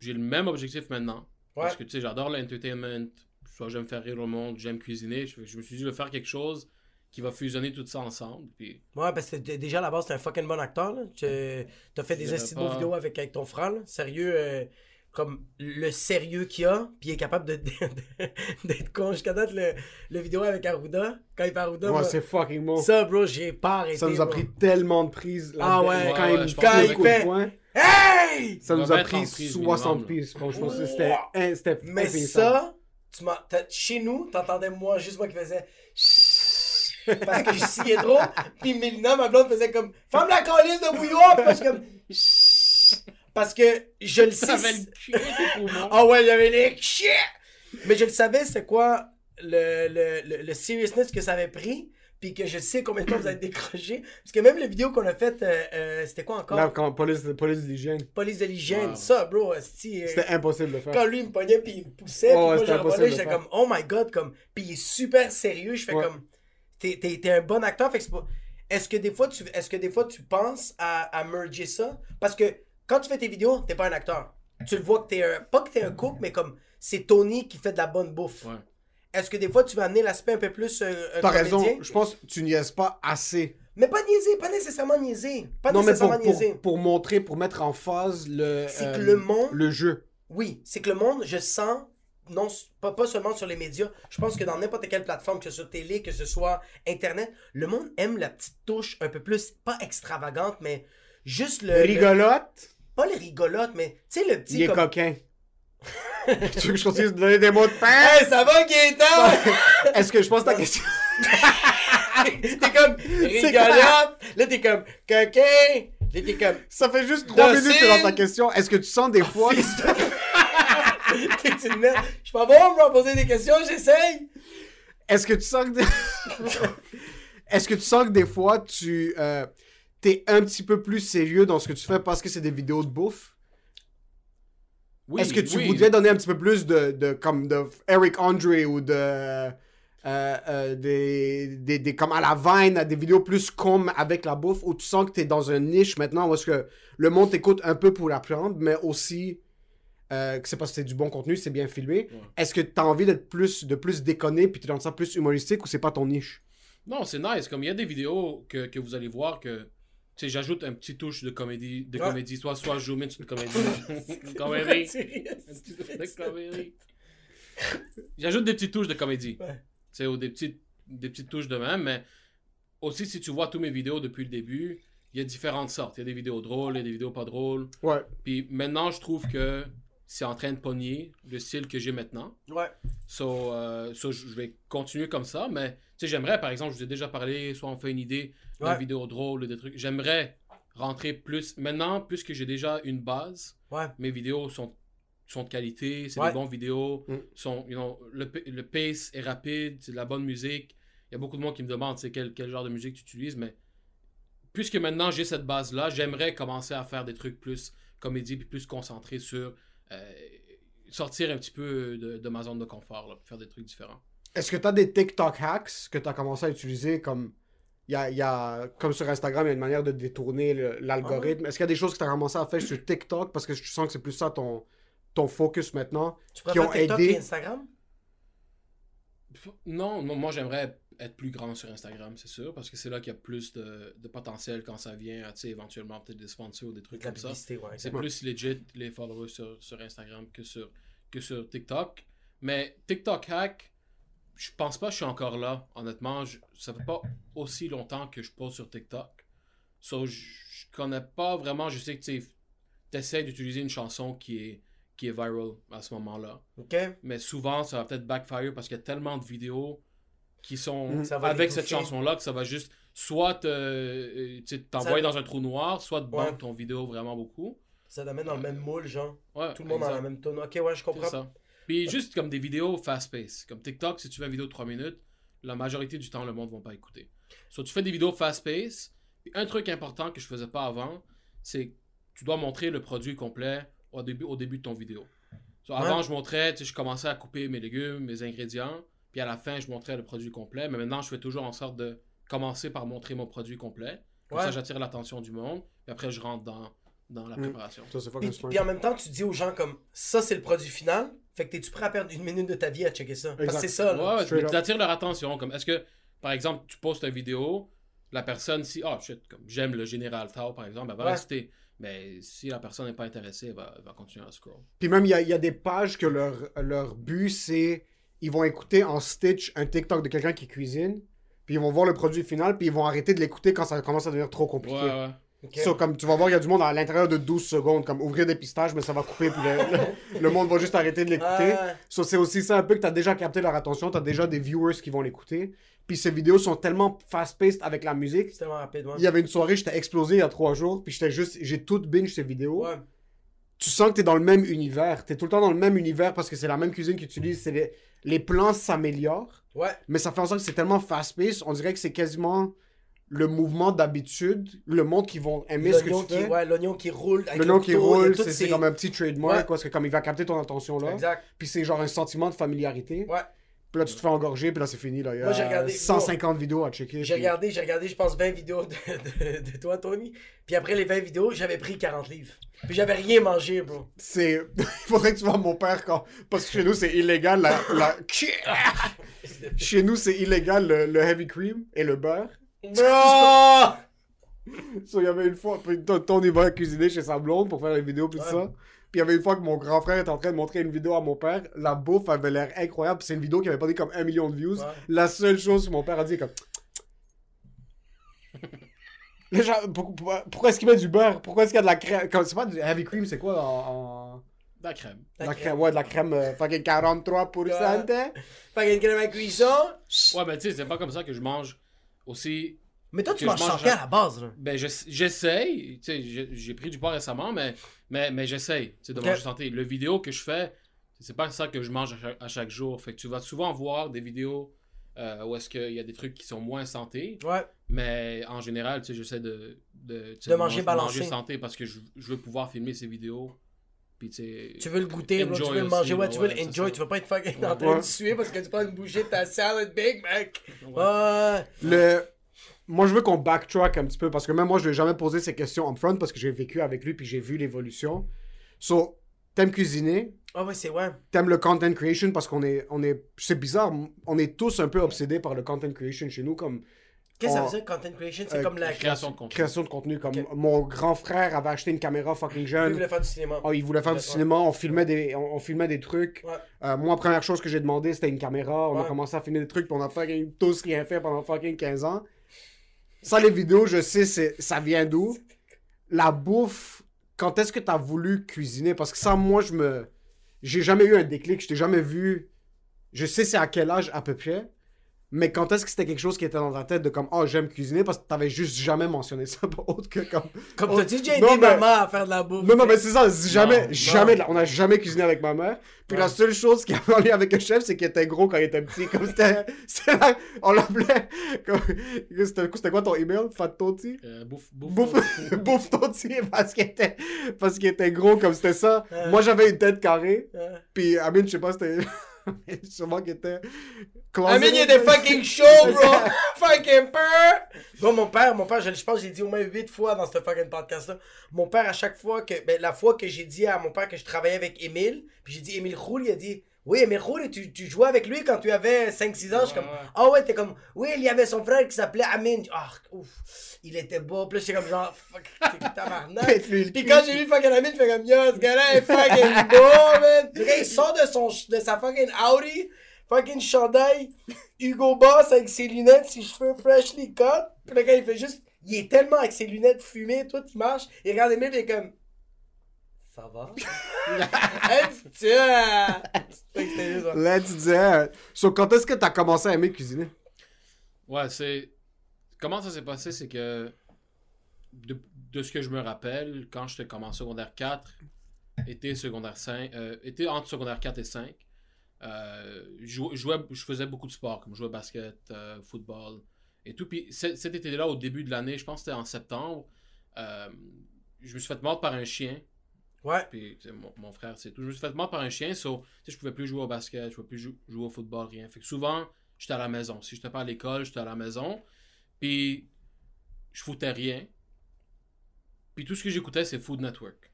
J'ai le même objectif maintenant. Ouais. Parce que, tu sais, j'adore l'entertainment. Soit j'aime faire rire le monde, j'aime cuisiner. Je, je me suis dit, je vais faire quelque chose qui va fusionner tout ça ensemble. Puis, Ouais, parce que déjà à la base, t'es un fucking bon acteur. Là. Tu as fait des estis de vidéos avec, avec ton frère. là. Sérieux, euh, comme le sérieux qu'il a, puis il est capable de- de- d'être con. Jusqu'à date, le, le vidéo avec Arruda, quand il fait Arruda, Ouais, moi, c'est fucking bon. Ça, ça, bro, j'ai pas arrêté. nous a bro. pris tellement de prises. là, Ah ouais. Quand Ouais, il ouais, quand il fait- poing, Hey! ça nous a pris prise 60 minimum, prises. Franchement, c'était c'était Mais ça, tu chez nous, t'entendais moi, juste moi qui faisais. <laughs> Parce que je sciais trop. Puis Mélina, ma blonde, faisait comme Ferme la calice de bouilloire. Puis je suis comme. Parce que je le <laughs> sais. avait. Ah ouais, j'avais les shit! Mais je le savais, c'est quoi le, le, le, le seriousness que ça avait pris. Puis que je sais combien de temps vous avez décroché. Parce que même les vidéos qu'on a faites, euh, euh, c'était quoi encore? Quand police, police de l'hygiène, Police de l'hygiène. Wow. Ça, bro, euh, c'était impossible de faire. quand lui il me pognait puis il me poussait, puis Oh, ouais, moi je c'était répondais, impossible de j'étais faire. comme oh my god, comme puis il est super sérieux, je fais Ouais. comme t'es, t'es, t'es un bon acteur, fait que c'est pas- Est-ce que des fois tu est-ce que des fois tu penses à, à merger ça? Parce que quand tu fais tes vidéos, t'es pas un acteur. Tu le vois que t'es un pas que t'es un cook, mais comme c'est Tony qui fait de la bonne bouffe. Ouais. Est-ce que des fois tu vas amener l'aspect un peu plus euh, un T'as raison, je pense que tu niaises pas assez. Mais pas niaiser, pas nécessairement niaiser, pas non, mais pour, nécessairement niaiser. pour, pour montrer, pour mettre en phase le, C'est euh, que le monde- le jeu. Oui, c'est que le monde, je sens, non, pas, pas seulement sur les médias, je pense que dans n'importe quelle plateforme, que ce soit télé, que ce soit Internet, le monde aime la petite touche un peu plus, pas extravagante, mais juste le... le- Rigolote, pas le rigolote, mais tu sais, le petit... il est comme- coquin. <laughs> tu veux que je continue de donner des mots de pain? Hey, ça va, Gaëtan? Est-ce que je pense ta question? <laughs> t'es comme rigolote, là t'es comme coquin, là t'es comme... Ça fait juste trois minutes que dans ta question. Est-ce que tu sens des fois... <laughs> T'es une merde. Je suis pas bon pour poser des questions, j'essaye. Est-ce que tu sens que des... Est-ce que tu sens que des fois tu euh, t'es un petit peu plus sérieux dans ce que tu fais parce que c'est des vidéos de bouffe? Oui, Est-ce que tu oui. voudrais donner un petit peu plus de, de comme de Eric Andre ou de euh, euh, des, des, des- comme à la Vine, à des vidéos plus comme avec la bouffe où tu sens que tu es dans un niche maintenant où est-ce que le monde t'écoute un peu pour apprendre, mais aussi euh, que c'est parce que c'est du bon contenu, c'est bien filmé. Ouais. Est-ce que tu as envie d'être plus de plus déconné puis tu dans ça plus humoristique ou c'est pas ton niche? Non, c'est nice. Comme il y a des vidéos que, que vous allez voir que sais, j'ajoute un petit touche de comédie, de Ouais. comédie. Soit, soit je mets une comédie. <laughs> une comédie. <laughs> De comédie. J'ajoute des petites touches de comédie. Ouais. Tu sais, ou des petites, des petites touches de même, mais aussi, si tu vois tous mes vidéos depuis le début, il y a différentes sortes. Il y a des vidéos drôles, il y a des vidéos pas drôles. Ouais. Puis maintenant, je trouve que c'est en train de pogner le style que j'ai maintenant. Ouais. So, euh, so, je vais continuer comme ça, mais tu sais, j'aimerais, par exemple, je vous ai déjà parlé, soit on fait une idée d'une Ouais. vidéo drôle ou des trucs. J'aimerais rentrer plus. Maintenant, puisque j'ai déjà une base, Ouais. mes vidéos sont, sont de qualité, c'est Ouais. des bonnes vidéos, Mm. sont, you know, le, le pace est rapide, c'est de la bonne musique. Il y a beaucoup de monde qui me demande c'est quel, quel genre de musique tu utilises, mais puisque maintenant j'ai cette base-là, j'aimerais commencer à faire des trucs plus comédie, puis plus concentré sur sortir un petit peu de, de ma zone de confort, là, pour faire des trucs différents. Est-ce que tu as des TikTok hacks que tu as commencé à utiliser comme. Il y a, il y a- comme sur Instagram, il y a une manière de détourner l'algorithme? Est-ce qu'il y a des choses que tu as commencé à faire sur TikTok? Parce que je sens que c'est plus ça ton, ton focus maintenant Tu qui préfères ont TikTok aidé. et Instagram? Non, non, moi j'aimerais être plus grand sur Instagram, c'est sûr, parce que c'est là qu'il y a plus de, de potentiel quand ça vient à, tu sais, éventuellement peut-être des sponsors ou des trucs De comme ça. ouais. C'est plus legit les followers sur, sur Instagram que sur, que sur TikTok. Mais TikTok hack, je pense pas que je suis encore là, honnêtement. Je, ça fait pas aussi longtemps que je pose sur TikTok. So, je, je connais pas vraiment. Je sais que tu essaies d'utiliser une chanson qui est, qui est viral à ce moment-là. Mais souvent, ça va peut-être backfire parce qu'il y a tellement de vidéos qui sont Mhm. Va avec cette chanson-là que ça va juste soit euh, sais, t'envoyer Ça- dans un trou noir, soit te Ouais. ton vidéo vraiment beaucoup. Ça t'amène dans le même moule, genre. Ouais, Tout le monde dans exact. la même tonne. Ok, ouais, je comprends. ça. Puis juste comme des vidéos fast-paced. Comme TikTok, si tu fais une vidéo de 3 minutes, la majorité du temps, le monde ne va pas écouter. Soit tu fais des vidéos fast-paced. Un truc important que je faisais pas avant, c'est que tu dois montrer le produit complet au début, au début de ton vidéo. So, Avant, Ouais. je montrais, tu sais, je commençais à couper mes légumes, mes ingrédients. Puis à la fin, je montrais le produit complet. Mais maintenant, je fais toujours en sorte de commencer par montrer mon produit complet. Comme Ouais. ça, j'attire l'attention du monde. Puis après, je rentre dans, dans la Mm. préparation. Ça, c'est Puis, puis en même temps, tu dis aux gens comme ça, c'est le produit final. Fait que t'es-tu prêt à perdre une minute de ta vie à checker ça? Parce que c'est ça, là. Ouais, tu attires leur attention. Comme, est-ce que, par exemple, tu postes une vidéo, la personne, si, ah, shit, comme j'aime le général Tao, par exemple, elle va Ouais. rester. Mais si la personne n'est pas intéressée, elle va, elle va continuer à scroll. Puis même, il y a, il y a des pages que leur, leur but, c'est. Ils vont écouter en stitch un TikTok de quelqu'un qui cuisine. Puis ils vont voir le produit final. Puis ils vont arrêter de l'écouter quand ça commence à devenir trop Ouais, compliqué. ouais. So, comme tu vas voir, il y a du monde à l'intérieur de 12 secondes, comme ouvrir des pistaches, mais ça va couper, puis le, le- <laughs> le monde va juste arrêter de l'écouter. So, c'est aussi ça un peu que tu as déjà capté leur attention, tu as déjà des viewers qui vont l'écouter. Puis ces vidéos sont tellement fast-paced avec la musique. c'est tellement rapide, ouais. Il y avait une soirée, j'étais explosé il y a trois jours, puis j'étais juste, j'ai tout binge ces vidéos. Ouais. Tu sens que tu es dans le même univers, tu es tout le temps dans le même univers parce que c'est la même cuisine qu'ils utilisent, c'est les, les plans s'améliorent, Ouais. mais ça fait en sorte que c'est tellement fast-paced, on dirait que c'est quasiment le mouvement d'habitude, le monde qui vont aimer ce que L'oignon tu qui, fais. ouais, l'oignon qui roule. nom qui roule, c'est c'est ces- comme un petit trademark, Ouais. parce que comme il va capter ton attention là. Exact. Puis c'est genre un sentiment de familiarité. Ouais. Puis là, tu te fais engorger, puis là, c'est fini. Là. Il y a Moi, j'ai regardé- 150 vidéos à checker. J'ai puis- regardé, j'ai regardé, je pense, 20 vidéos de, de, de toi, Tony. Puis après les 20 vidéos, j'avais pris 40 livres. Puis j'avais rien mangé, bro. C'est... <laughs> Il faudrait que tu vois mon père quand... Parce que chez nous, c'est illégal la... la- <laughs> chez nous, c'est illégal le, le heavy cream et le beurre. Bro! <laughs> So, il y avait une fois... Puis Ton- Tony va cuisiner chez sa blonde pour faire les vidéos, puis tout Ouais. ça. Puis il y avait une fois que mon grand frère était en train de montrer une vidéo à mon père. La bouffe avait l'air incroyable. C'est une vidéo qui avait pas dit comme un million de views. Ouais. La seule chose que mon père a dit est comme... <laughs> Les gens, pourquoi est-ce qu'il met du beurre? Pourquoi est-ce qu'il y a de la crème? Comme- C'est pas du heavy cream, c'est quoi en... en- De la crème. De La la crème. crème, ouais, de la crème euh, fucking 43%. hein? Fait qu'il y a une crème à cuisson. Ouais, mais tu sais, c'est pas comme ça que je mange aussi. Mais toi, tu manges mange santé à- la base, là. Ben, j'ess- j'essaye. Tu sais, j'ai pris du poids récemment, mais, mais, mais j'essaye tu sais, de manger santé. Le vidéo que je fais, c'est pas ça que je mange à chaque, à chaque jour. Fait que tu vas souvent voir des vidéos euh, où est-ce qu'il y a des trucs qui sont moins santé. Ouais. Mais en général, tu sais, j'essaie de, de, tu sais, De manger balancé. manger santé parce que je, je veux pouvoir filmer ces vidéos. Puis, tu sais, Tu veux le goûter, bro, tu veux le aussi, manger, ouais, tu veux ouais, l'enjoy, tu veux pas être fucking en train de suer parce que tu prends une bouchée de ta salad Big Mac. Ouais. Le... Moi, je veux qu'on backtrack un petit peu parce que même moi, je lui ai jamais posé ces questions en front parce que j'ai vécu avec lui puis j'ai vu l'évolution. So, t'aimes cuisiner, Ah ouais, c'est ouais. t'aimes le content creation parce qu'on est, on est, c'est bizarre, on est tous un peu obsédés par le content creation chez nous. Comme Qu'est-ce que ça veut dire, content creation? C'est Euh, comme la Création de contenu. Création de contenu. Comme mon grand frère avait acheté une caméra fucking jeune. voulait faire du cinéma. Oh, il voulait faire du cinéma, on filmait des, on, on filmait des trucs. Ouais. Euh, moi, première chose que j'ai demandé, c'était une caméra. On a commencé à filmer des trucs, puis on a fucking tous rien fait pendant fucking 15 ans. Ça, les vidéos, je sais, ça vient d'où. La bouffe, quand est-ce que t'as voulu cuisiner? Parce que ça, moi, je me... J'ai jamais eu un déclic, je t'ai jamais vu... Je sais c'est à quel âge à peu près, mais quand est-ce que c'était quelque chose qui était dans ta tête de comme, oh, j'aime cuisiner, parce que t'avais juste jamais mentionné ça, pas autre que comme... Comme Oh, t'as-tu déjà aidé mais- maman à faire de la bouffe Non, non, mais c'est ça, jamais, Non, jamais, non. on a jamais cuisiné avec ma mère. Puis la seule chose qui avait en lien avec le chef, c'est qu'il était gros quand il était petit. Comme c'était, <laughs> la- on l'appelait, comme, c'était, quoi ton email? Fat Toti? Euh, bouffe, bouffe, Bouffe, <laughs> bouffe Toti, parce qu'il était, parce qu'il était gros comme c'était ça. Ouais. Moi, j'avais une tête carrée. Ouais. Puis Amine, je sais pas, c'était, <laughs> sûrement qu'il était. Amine, il était fucking chaud, <laughs> bro! <laughs> fucking peur! Bon, mon père, mon père, je, je pense que j'ai dit au moins 8 fois dans ce fucking podcast-là. Mon père, à chaque fois que. Ben, la fois que j'ai dit à mon père que je travaillais avec Émile, puis j'ai dit Émile Roule, il a dit Oui, Émile Roule, tu, tu jouais avec lui quand tu avais 5-6 ans. Je suis comme Ouais, ouais. Ah ouais, t'es comme Oui, il y avait son frère qui s'appelait Amine. Ah, ouf, il était beau. Puis là, j'étais comme genre Fuck, t'es <laughs> tabarnak. Puis quand j'ai vu fucking Amine, je fais comme Yo, ce gars-là est <laughs> fucking beau, man. Le gars, il sort de, son, de sa fucking Audi, fucking chandail, Hugo Boss avec ses lunettes, ses cheveux freshly cut. Puis le gars, il fait juste. Il est tellement avec ses lunettes fumées, tout, il marche. Il regarde Emile, il est comme. Ça va? <laughs> c'était juste ça. Let's do it. So, quand est-ce que t'as commencé à aimer cuisiner? Ouais, c'est. Comment ça s'est passé, c'est que. De, de ce que je me rappelle, quand j'étais comme en secondaire 4, été secondaire 5, euh, été entre secondaire 4 et 5, euh, je, jou- je jouais, je faisais beaucoup de sport, comme je jouais basket, euh, football et tout. Puis cet, cet été-là, au début de l'année, je pense que c'était en septembre, euh, je me suis fait mordre par un chien. Ouais. Puis mon, mon frère, c'est tout. Je me suis fait mordre par un chien, so, tu sais, je pouvais plus jouer au basket, je pouvais plus jou- jouer au football, rien. Fait que souvent, j'étais à la maison. Si j'étais pas à l'école, j'étais à la maison. Puis je foutais rien. Puis tout ce que j'écoutais, c'est Food Network.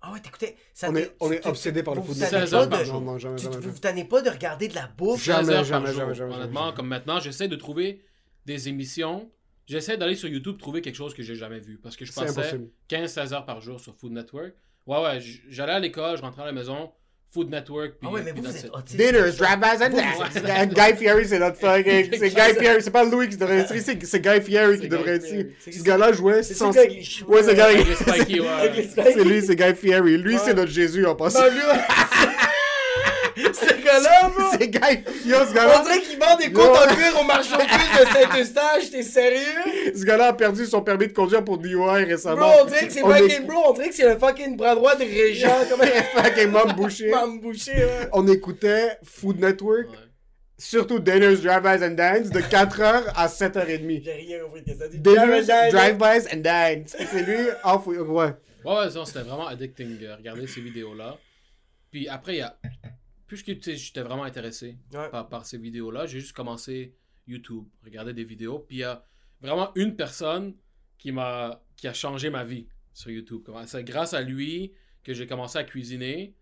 Ah ouais, t'écoutais. ça On est, on est obsédé par le food network. tannez 16 heures pas par de- jour. Non, non, jamais, Tu jamais, vous jamais. vous tannez pas de regarder de la bouffe? Jamais, 16 heures jamais, par jour. jamais, jamais, Honnêtement, jamais. comme maintenant, j'essaie de trouver des émissions. J'essaie d'aller sur YouTube trouver quelque chose que j'ai jamais vu. Parce que je passais impossible. 15-16 heures par jour sur Food Network. Ouais, ouais, j'allais à l'école, je rentrais à la maison, Food Network, puis Ah ouais, mais puis vous, êtes autiste. Dinners, drive-bys and Guy Fieri, c'est notre fucking. <laughs> C'est Guy? Fieri, c'est pas Louis qui devrait être ici, c'est Guy Fieri qui devrait Guy être Fieri. ici. Ce gars-là jouait C'est sans. Ouais, c'est ouais. spikes. C'est lui, c'est Guy Fieri. Lui, c'est notre Jésus en passant. <laughs> Ce gars-là, bro! C'est Guy. Yo, ce On gars-là. dirait qu'il vend des côtes en cuir au marché aux puces de <laughs> Saint-Eustache, t'es sérieux? Ce gars-là a perdu son permis de conduire pour DUI Bro, récemment. on dirait que c'est On est- fucking bro, on dirait que c'est le fucking bras droit de Régent, <laughs> Fucking mom bouché. femme bouchée, ouais. On écoutait Food Network, Ouais. surtout Dinners, Drive-Bys and Dines, de 4h à 7h30. J'ai rien compris de ce que ça dit. Drive-Bys and Dines. C'est lui, off, ouais. Ouais, ouais, non, c'était vraiment addicting, regarder ces vidéos-là. Puis après, il y a. Puisque tu sais, j'étais vraiment intéressé Ouais. par, par ces vidéos-là, j'ai juste commencé YouTube, regarder des vidéos. Puis il y a vraiment une personne qui m'a qui a changé ma vie sur YouTube. C'est grâce à lui que j'ai commencé à cuisiner.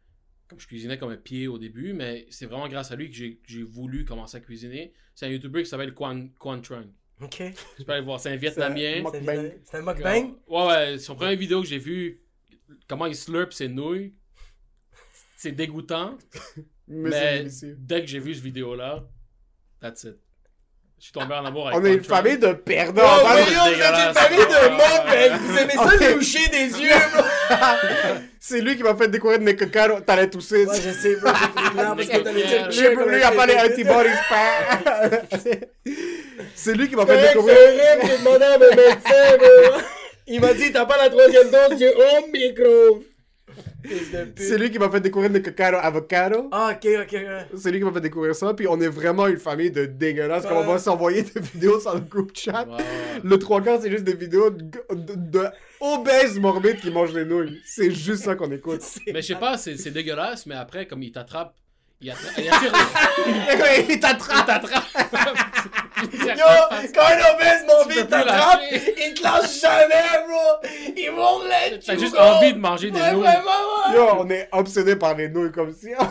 Comme je cuisinais comme un pied au début, mais c'est vraiment grâce à lui que j'ai voulu commencer à cuisiner. C'est un YouTuber qui s'appelle Quan, Quan Trung. Ok. Tu peux aller voir, c'est un Vietnamien. C'est- C'est Mukbang. c'est un mukbang? Ouais, ouais, son première vidéo que j'ai vu, comment il slurp ses nouilles, c'est dégoûtant. <laughs> Mais dès que j'ai vu cette vidéo-là, that's it. Je suis tombé en amour avec On est une famille de perdants. Oh, mais yo, vous êtes une famille de mukbang! Vous aimez ça le loucher des yeux? <laughs> C'est lui qui m'a fait découvrir de Nekokaro. T'allais tousser. Ouais, je sais, bro. parce que t'allais dire comme lui, il a pas les un antibodies. <laughs> C'est lui qui m'a fait découvrir. c'est j'ai demandé à mon médecin, bro. Il m'a dit, t'as pas la troisième dose, j'ai oh micro. C'est lui qui m'a fait découvrir Nekokaro Avocado. Ah, ok, ok, ouais. C'est lui qui m'a fait découvrir ça. Puis on est vraiment une famille de dégueulasses. Comme on va s'envoyer des vidéos sur le groupe chat. Le trois quarts, c'est juste des vidéos de, de, de obèses morbides qui mangent des nouilles. C'est juste ça qu'on écoute. <laughs> Mais je sais pas, c'est c'est dégueulasse, mais après, comme il t'attrape, il. Il <laughs> attire il t'attrape. t'attrape. <laughs> Yo, quand un obèse, mon plus t'attrape, il te lâche jamais, bro. Il monte les T'as juste envie de manger des Ouais, nouilles. vraiment, ouais. Yo, on est obsédé par les nouilles comme si on,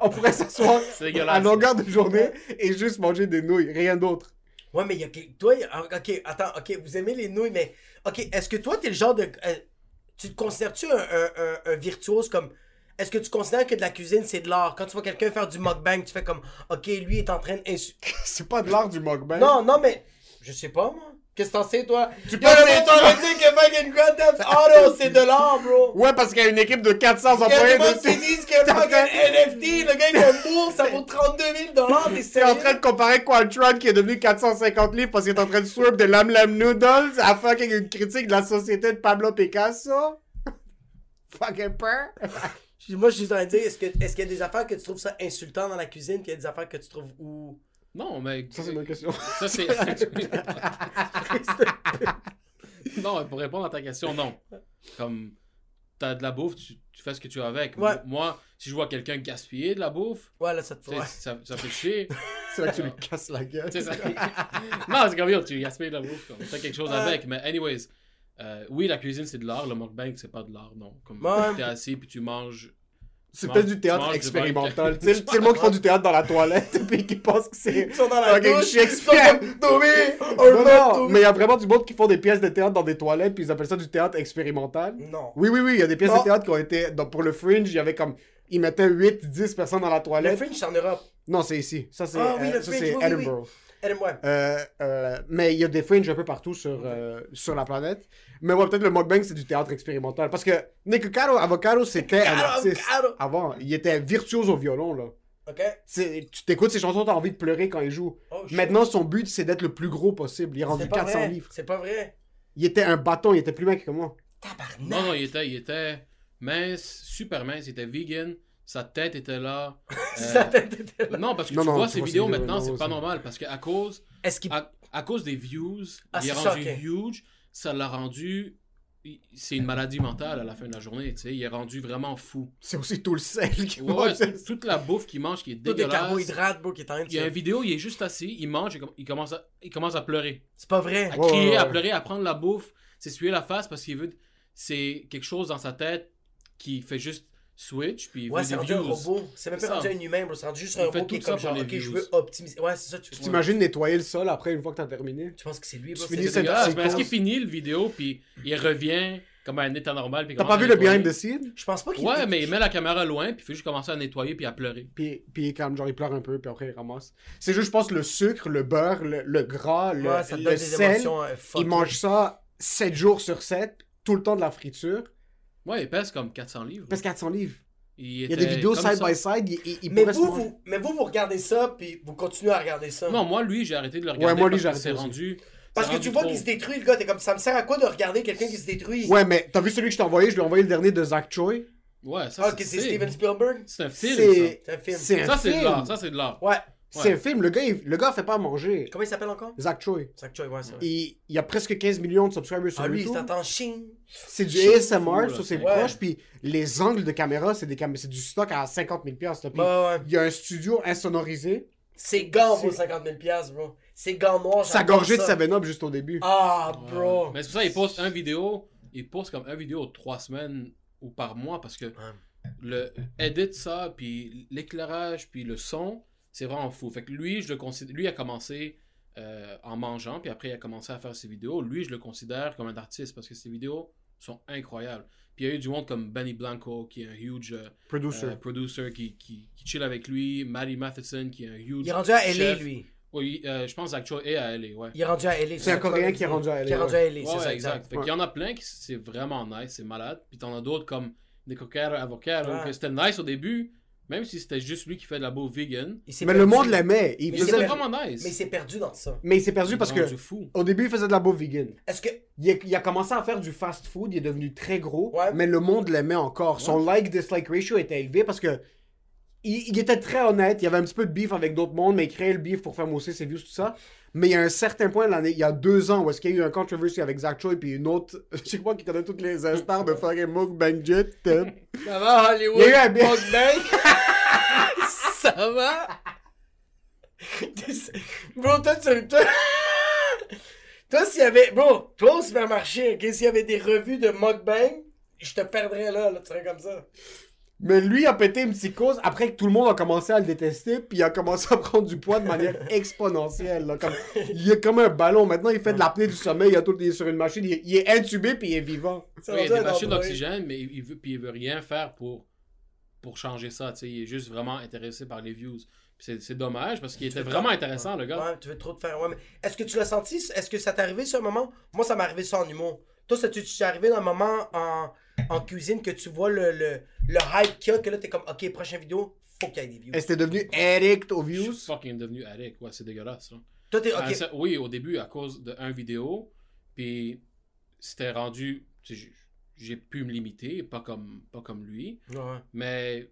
on pourrait s'asseoir à longueur de journée et juste manger des nouilles, rien d'autre. Ouais, mais il y a. que- Toi, ah, ok, attends, ok, vous aimez les nouilles, mais. Ok, est-ce que toi, t'es le genre de. euh, tu te considères-tu un, un, un, un virtuose comme. Est-ce que tu considères que de la cuisine, c'est de l'art? Quand tu vois quelqu'un faire du mukbang, tu fais comme. Ok, lui est en train d'insulter. <laughs> C'est pas de l'art du mukbang. Non, non, mais. Je sais pas, moi. Qu'est-ce que t'en sais, toi? Tu penses que- tu dire que fucking Grand Theft Auto, <laughs> c'est de l'art, bro? Ouais, parce qu'il y a une équipe de 400 Il y a employés qui dessus. disent que fucking NFT, le gars il a un bourse, ça vaut 32 000 dollars, t'es sérieux? en train de comparer Qualtron qui est devenu 450 livres parce qu'il est en train de swirp de Lam Lam Noodles à fucking une critique de la société de Pablo Picasso? <laughs> fucking peur. Moi, je suis en train de dire, est-ce que- est-ce qu'il y a des affaires que tu trouves ça insultant dans la cuisine, qu'il y a des affaires que tu trouves ou. Non, mais. Ça, c'est une bonne question. Ça, <laughs> c'est. non, mais pour répondre à ta question, non. Comme. T'as de la bouffe, tu, tu fais ce que tu veux avec. Ouais. Moi, si je vois quelqu'un gaspiller de la bouffe, Ouais, là, ça te Ouais. ça, ça fait chier. C'est là que tu lui casses la gueule. Non, c'est comme yo, tu gaspilles de la bouffe, comme, fais quelque chose avec. Mais, anyways, euh, oui, la cuisine c'est de l'art, le mukbang c'est pas de l'art, non. Comme Ouais. t'es assis puis tu manges. C'est tu peut-être du tu théâtre manges expérimental. Tu sais, c'est le monde qui font du théâtre dans la toilette <laughs> puis qui pense que c'est. Ils sont dans la douche, Shakespeare. Non, mais il y a vraiment du monde qui font des pièces de théâtre dans des toilettes puis ils appellent ça du théâtre expérimental. Non. Oui, oui, oui, il y a des pièces Non. de théâtre qui ont été. donc, pour le Fringe, il y avait comme. Ils mettaient 8, 10 personnes dans la Le toilette. Fringe, c'est en Europe. Non, c'est ici. Ça, c'est Ah oui, euh, le ça, Fringe, c'est oui, oui, Edinburgh. Euh, euh, mais il y a des fringes un peu partout sur, euh, sur la planète. Mais ouais, peut-être le mukbang, c'est du théâtre expérimental. Parce que Nick Caro, Avocado, c'était un Caro, artiste. Avocado. Avant, il était virtuose au violon, là. Ok? Tu t'écoutes ses chansons, t'as envie de pleurer quand il joue. Oh. Maintenant, son but, c'est d'être le plus gros possible. Il est rendu C'est pas 400 vrai. livres. C'est pas vrai. Il était un bâton, il était plus mec que moi. Tabarnak. Non, non, il était, il était mince, super mince, il était vegan, sa tête était là. <laughs> euh, Sa tête était là. Non, parce que Non, tu non, vois tu ses vois ses vidéos vidéos, maintenant, c'est pas normal parce qu'à cause, Est-ce qu'il. à, à cause des views, Ah, il est ça, rendu huge, ça l'a rendu. il- C'est une maladie mentale à la fin de la journée, tu sais. Il est rendu vraiment fou. C'est aussi tout le sel qui Ouais, mange. ouais, toute- la bouffe qu'il mange qui est Tout des dégueulasse. carbohydrates, bro, qui est en train de Il y a une vidéo, il est juste assis, il mange, et com- il commence à, il commence à pleurer. C'est pas vrai. À Ouais, crier, ouais, à pleurer, à prendre la bouffe, s'essuyer la face parce qu'il veut. C'est quelque chose dans sa tête qui fait juste switch, puis il Ouais, veut c'est des rendu un views. robot. C'est même pas ça. rendu un humain, bro. C'est rendu juste Il un robot qui est tout ça comme genre, ok, je veux optimiser. Ouais, c'est ça, tu t'imagines nettoyer le sol après, une fois que t'as terminé? Tu penses que c'est lui, bro? Tu c'est finis cette- mais est-ce qu'il finit le vidéo, puis il revient comme à un état normal. T'as pas vu le behind the scene? Je pense pas qu'il Ouais, mais il met la caméra loin, puis il fait juste commencer à nettoyer, puis à pleurer. Puis, puis comme genre il pleure un peu, puis après il ramasse. C'est juste, je pense, le sucre, le beurre, le, le gras, le, ça sel. euh, Il mange ça 7 jours sur 7, tout le temps de la friture. Ouais, il pèse comme 400 livres. Parce 400 livres. Il, Il y a des vidéos side by side, il, il, il Mais vous, vous, mais vous, vous regardez ça, puis vous continuez à regarder ça. Non, moi, lui, j'ai arrêté de le regarder. moi, lui, j'ai arrêté rendu. Parce que tu vois qu'il se détruit, le gars. T'es comme, ça me sert à quoi de regarder quelqu'un qui se détruit? Ouais, mais t'as vu celui que je t'ai envoyé? Je lui ai envoyé le dernier de Zach Choi. Ouais, ça, Ah, ok, c'est Steven Spielberg? C'est un film, C'est C'est un film. c'est ça. c'est de film. l'art. Ça, c'est de l'art. Ouais. C'est un film. Le gars, il, le gars fait pas à manger. Comment il s'appelle encore? Zach Choi. Zach Choi, ouais, c'est vrai. Il, il y a presque 15 millions de subscribers sur Ah, lui, il YouTube. s'attend ching. C'est du Shit, ASMR fou, là. sur ses Ouais. proches, puis les angles de caméra, c'est des cam- c'est du stock à 50 000 piastres, là. Puis Ouais, ouais, ouais. il y a un studio insonorisé. C'est gants vaut C'est- 50 000 piastres, bro. C'est gants noirs, Ça j'adore gorgeait de ça. 7-Up juste au début. Ah, Ouais. bro. Mais c'est pour ça qu'il poste un vidéo. Il poste comme un vidéo trois semaines ou par mois parce que le edit ça, puis l'éclairage, puis le son, c'est vraiment fou. Fait que lui, je le considère. Lui a commencé euh, en mangeant, puis après il a commencé à faire ses vidéos. Lui, je le considère comme un artiste parce que ses vidéos sont incroyables. Puis il y a eu du monde comme Benny Blanco, qui est un huge euh, Producer. euh, producer qui, qui, qui chill avec lui. Maddie Matheson, qui est un huge. Il est rendu à LA, chef. lui. Oui, euh, je pense Zach Choi est à LA, ouais. Il est rendu à LA. C'est un Coréen qui est rendu à LA, Qui est rendu à LA, Ouais, c'est ouais, ça, exact. qu'il y en a plein qui c'est vraiment nice, c'est malade. Puis t'en as d'autres comme Nico Caro, Avocado, Ouais. que c'était nice au début, même si c'était juste lui qui fait de la bouffe vegan. Il s'est Mais le perdu. monde l'aimait. Il Mais faisait- c'est vraiment Mais il nice. s'est perdu dans ça. Mais il s'est perdu Il parce que fou. au début, il faisait de la bouffe vegan. Est-ce que. Il a, il a commencé à faire du fast food, il est devenu très gros, Ouais. mais le monde l'aimait encore. Son like-dislike ratio était élevé parce que il, il était très honnête, il y avait un petit peu de beef avec d'autres mondes, mais il créait le beef pour faire mousser ses views, tout ça. Mais il y a un certain point, il y a deux ans, où est-ce qu'il y a eu un controversy avec Zach Choi, puis une autre, <laughs> je sais pas qui connaît toutes les stars de fucking mukbang jet. <laughs> Ça va, Hollywood? Il y a eu un <laughs> ça va? bro, toi, tu. Toi, toi s'il y avait. Bro, toi au supermarché, ok, s'il y avait des revues de mukbang, je te perdrais là, là, tu serais comme ça. Mais lui a pété une psychose après que tout le monde a commencé à le détester, puis il a commencé à prendre du poids de manière <laughs> exponentielle. là, comme, il est comme un ballon. Maintenant, il fait de l'apnée du sommeil, il, a tout, il est sur une machine, il est, il est intubé, puis il est vivant. Oui, il y a des machines d'oxygène, mais il, veut, puis il veut rien faire pour, pour changer ça. tu sais. Il est juste vraiment intéressé par les views. Puis C'est c'est dommage parce qu'il était vraiment intéressant, le gars. Ouais, tu veux trop te faire. Ouais, mais est-ce que tu l'as senti Est-ce que ça t'est arrivé sur un moment? Moi, ça m'est arrivé ça en humour. Toi, ça t'est arrivé dans un moment en, en cuisine que tu vois le, le, le hype qu'il y a, que là, t'es comme, ok, prochaine vidéo, faut qu'il y ait des views. Est-ce que t'es devenu addict aux Je views? suis fucking devenu addict. Ouais, c'est dégueulasse. là. Toi, t'es, Ah, ok. ça- oui, au début, à cause d'un vidéo, puis c'était rendu. J'ai pu me limiter, pas comme, pas comme lui. Ouais. Mais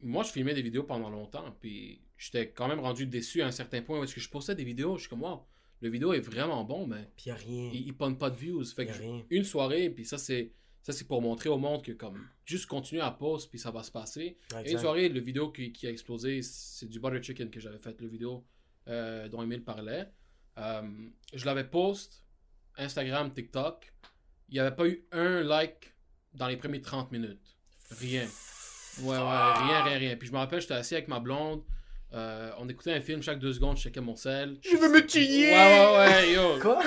moi, je filmais des vidéos pendant longtemps, puis j'étais quand même rendu déçu à un certain point parce que je postais des vidéos, je suis comme, wow, le vidéo est vraiment bon, mais Puis y a rien. il, il pas de views. Fait Y a que rien. une soirée, puis ça, c'est. Ça, c'est pour montrer au monde que, comme, juste continuer à poster, puis ça va se passer. Et une soirée, le vidéo qui, qui a explosé, c'est du butter chicken que j'avais fait, le vidéo euh, dont Emile parlait. Euh, je l'avais post, Instagram, TikTok. Il n'y avait pas eu un like dans les premiers 30 minutes. Rien. Ouais, ouais, rien, rien, rien. Puis je me rappelle, j'étais assis avec ma blonde. Euh, on écoutait un film chaque deux secondes, je checkais mon sel. Je veux me tuer! Ouais, ouais, ouais, yo. <laughs> Quoi?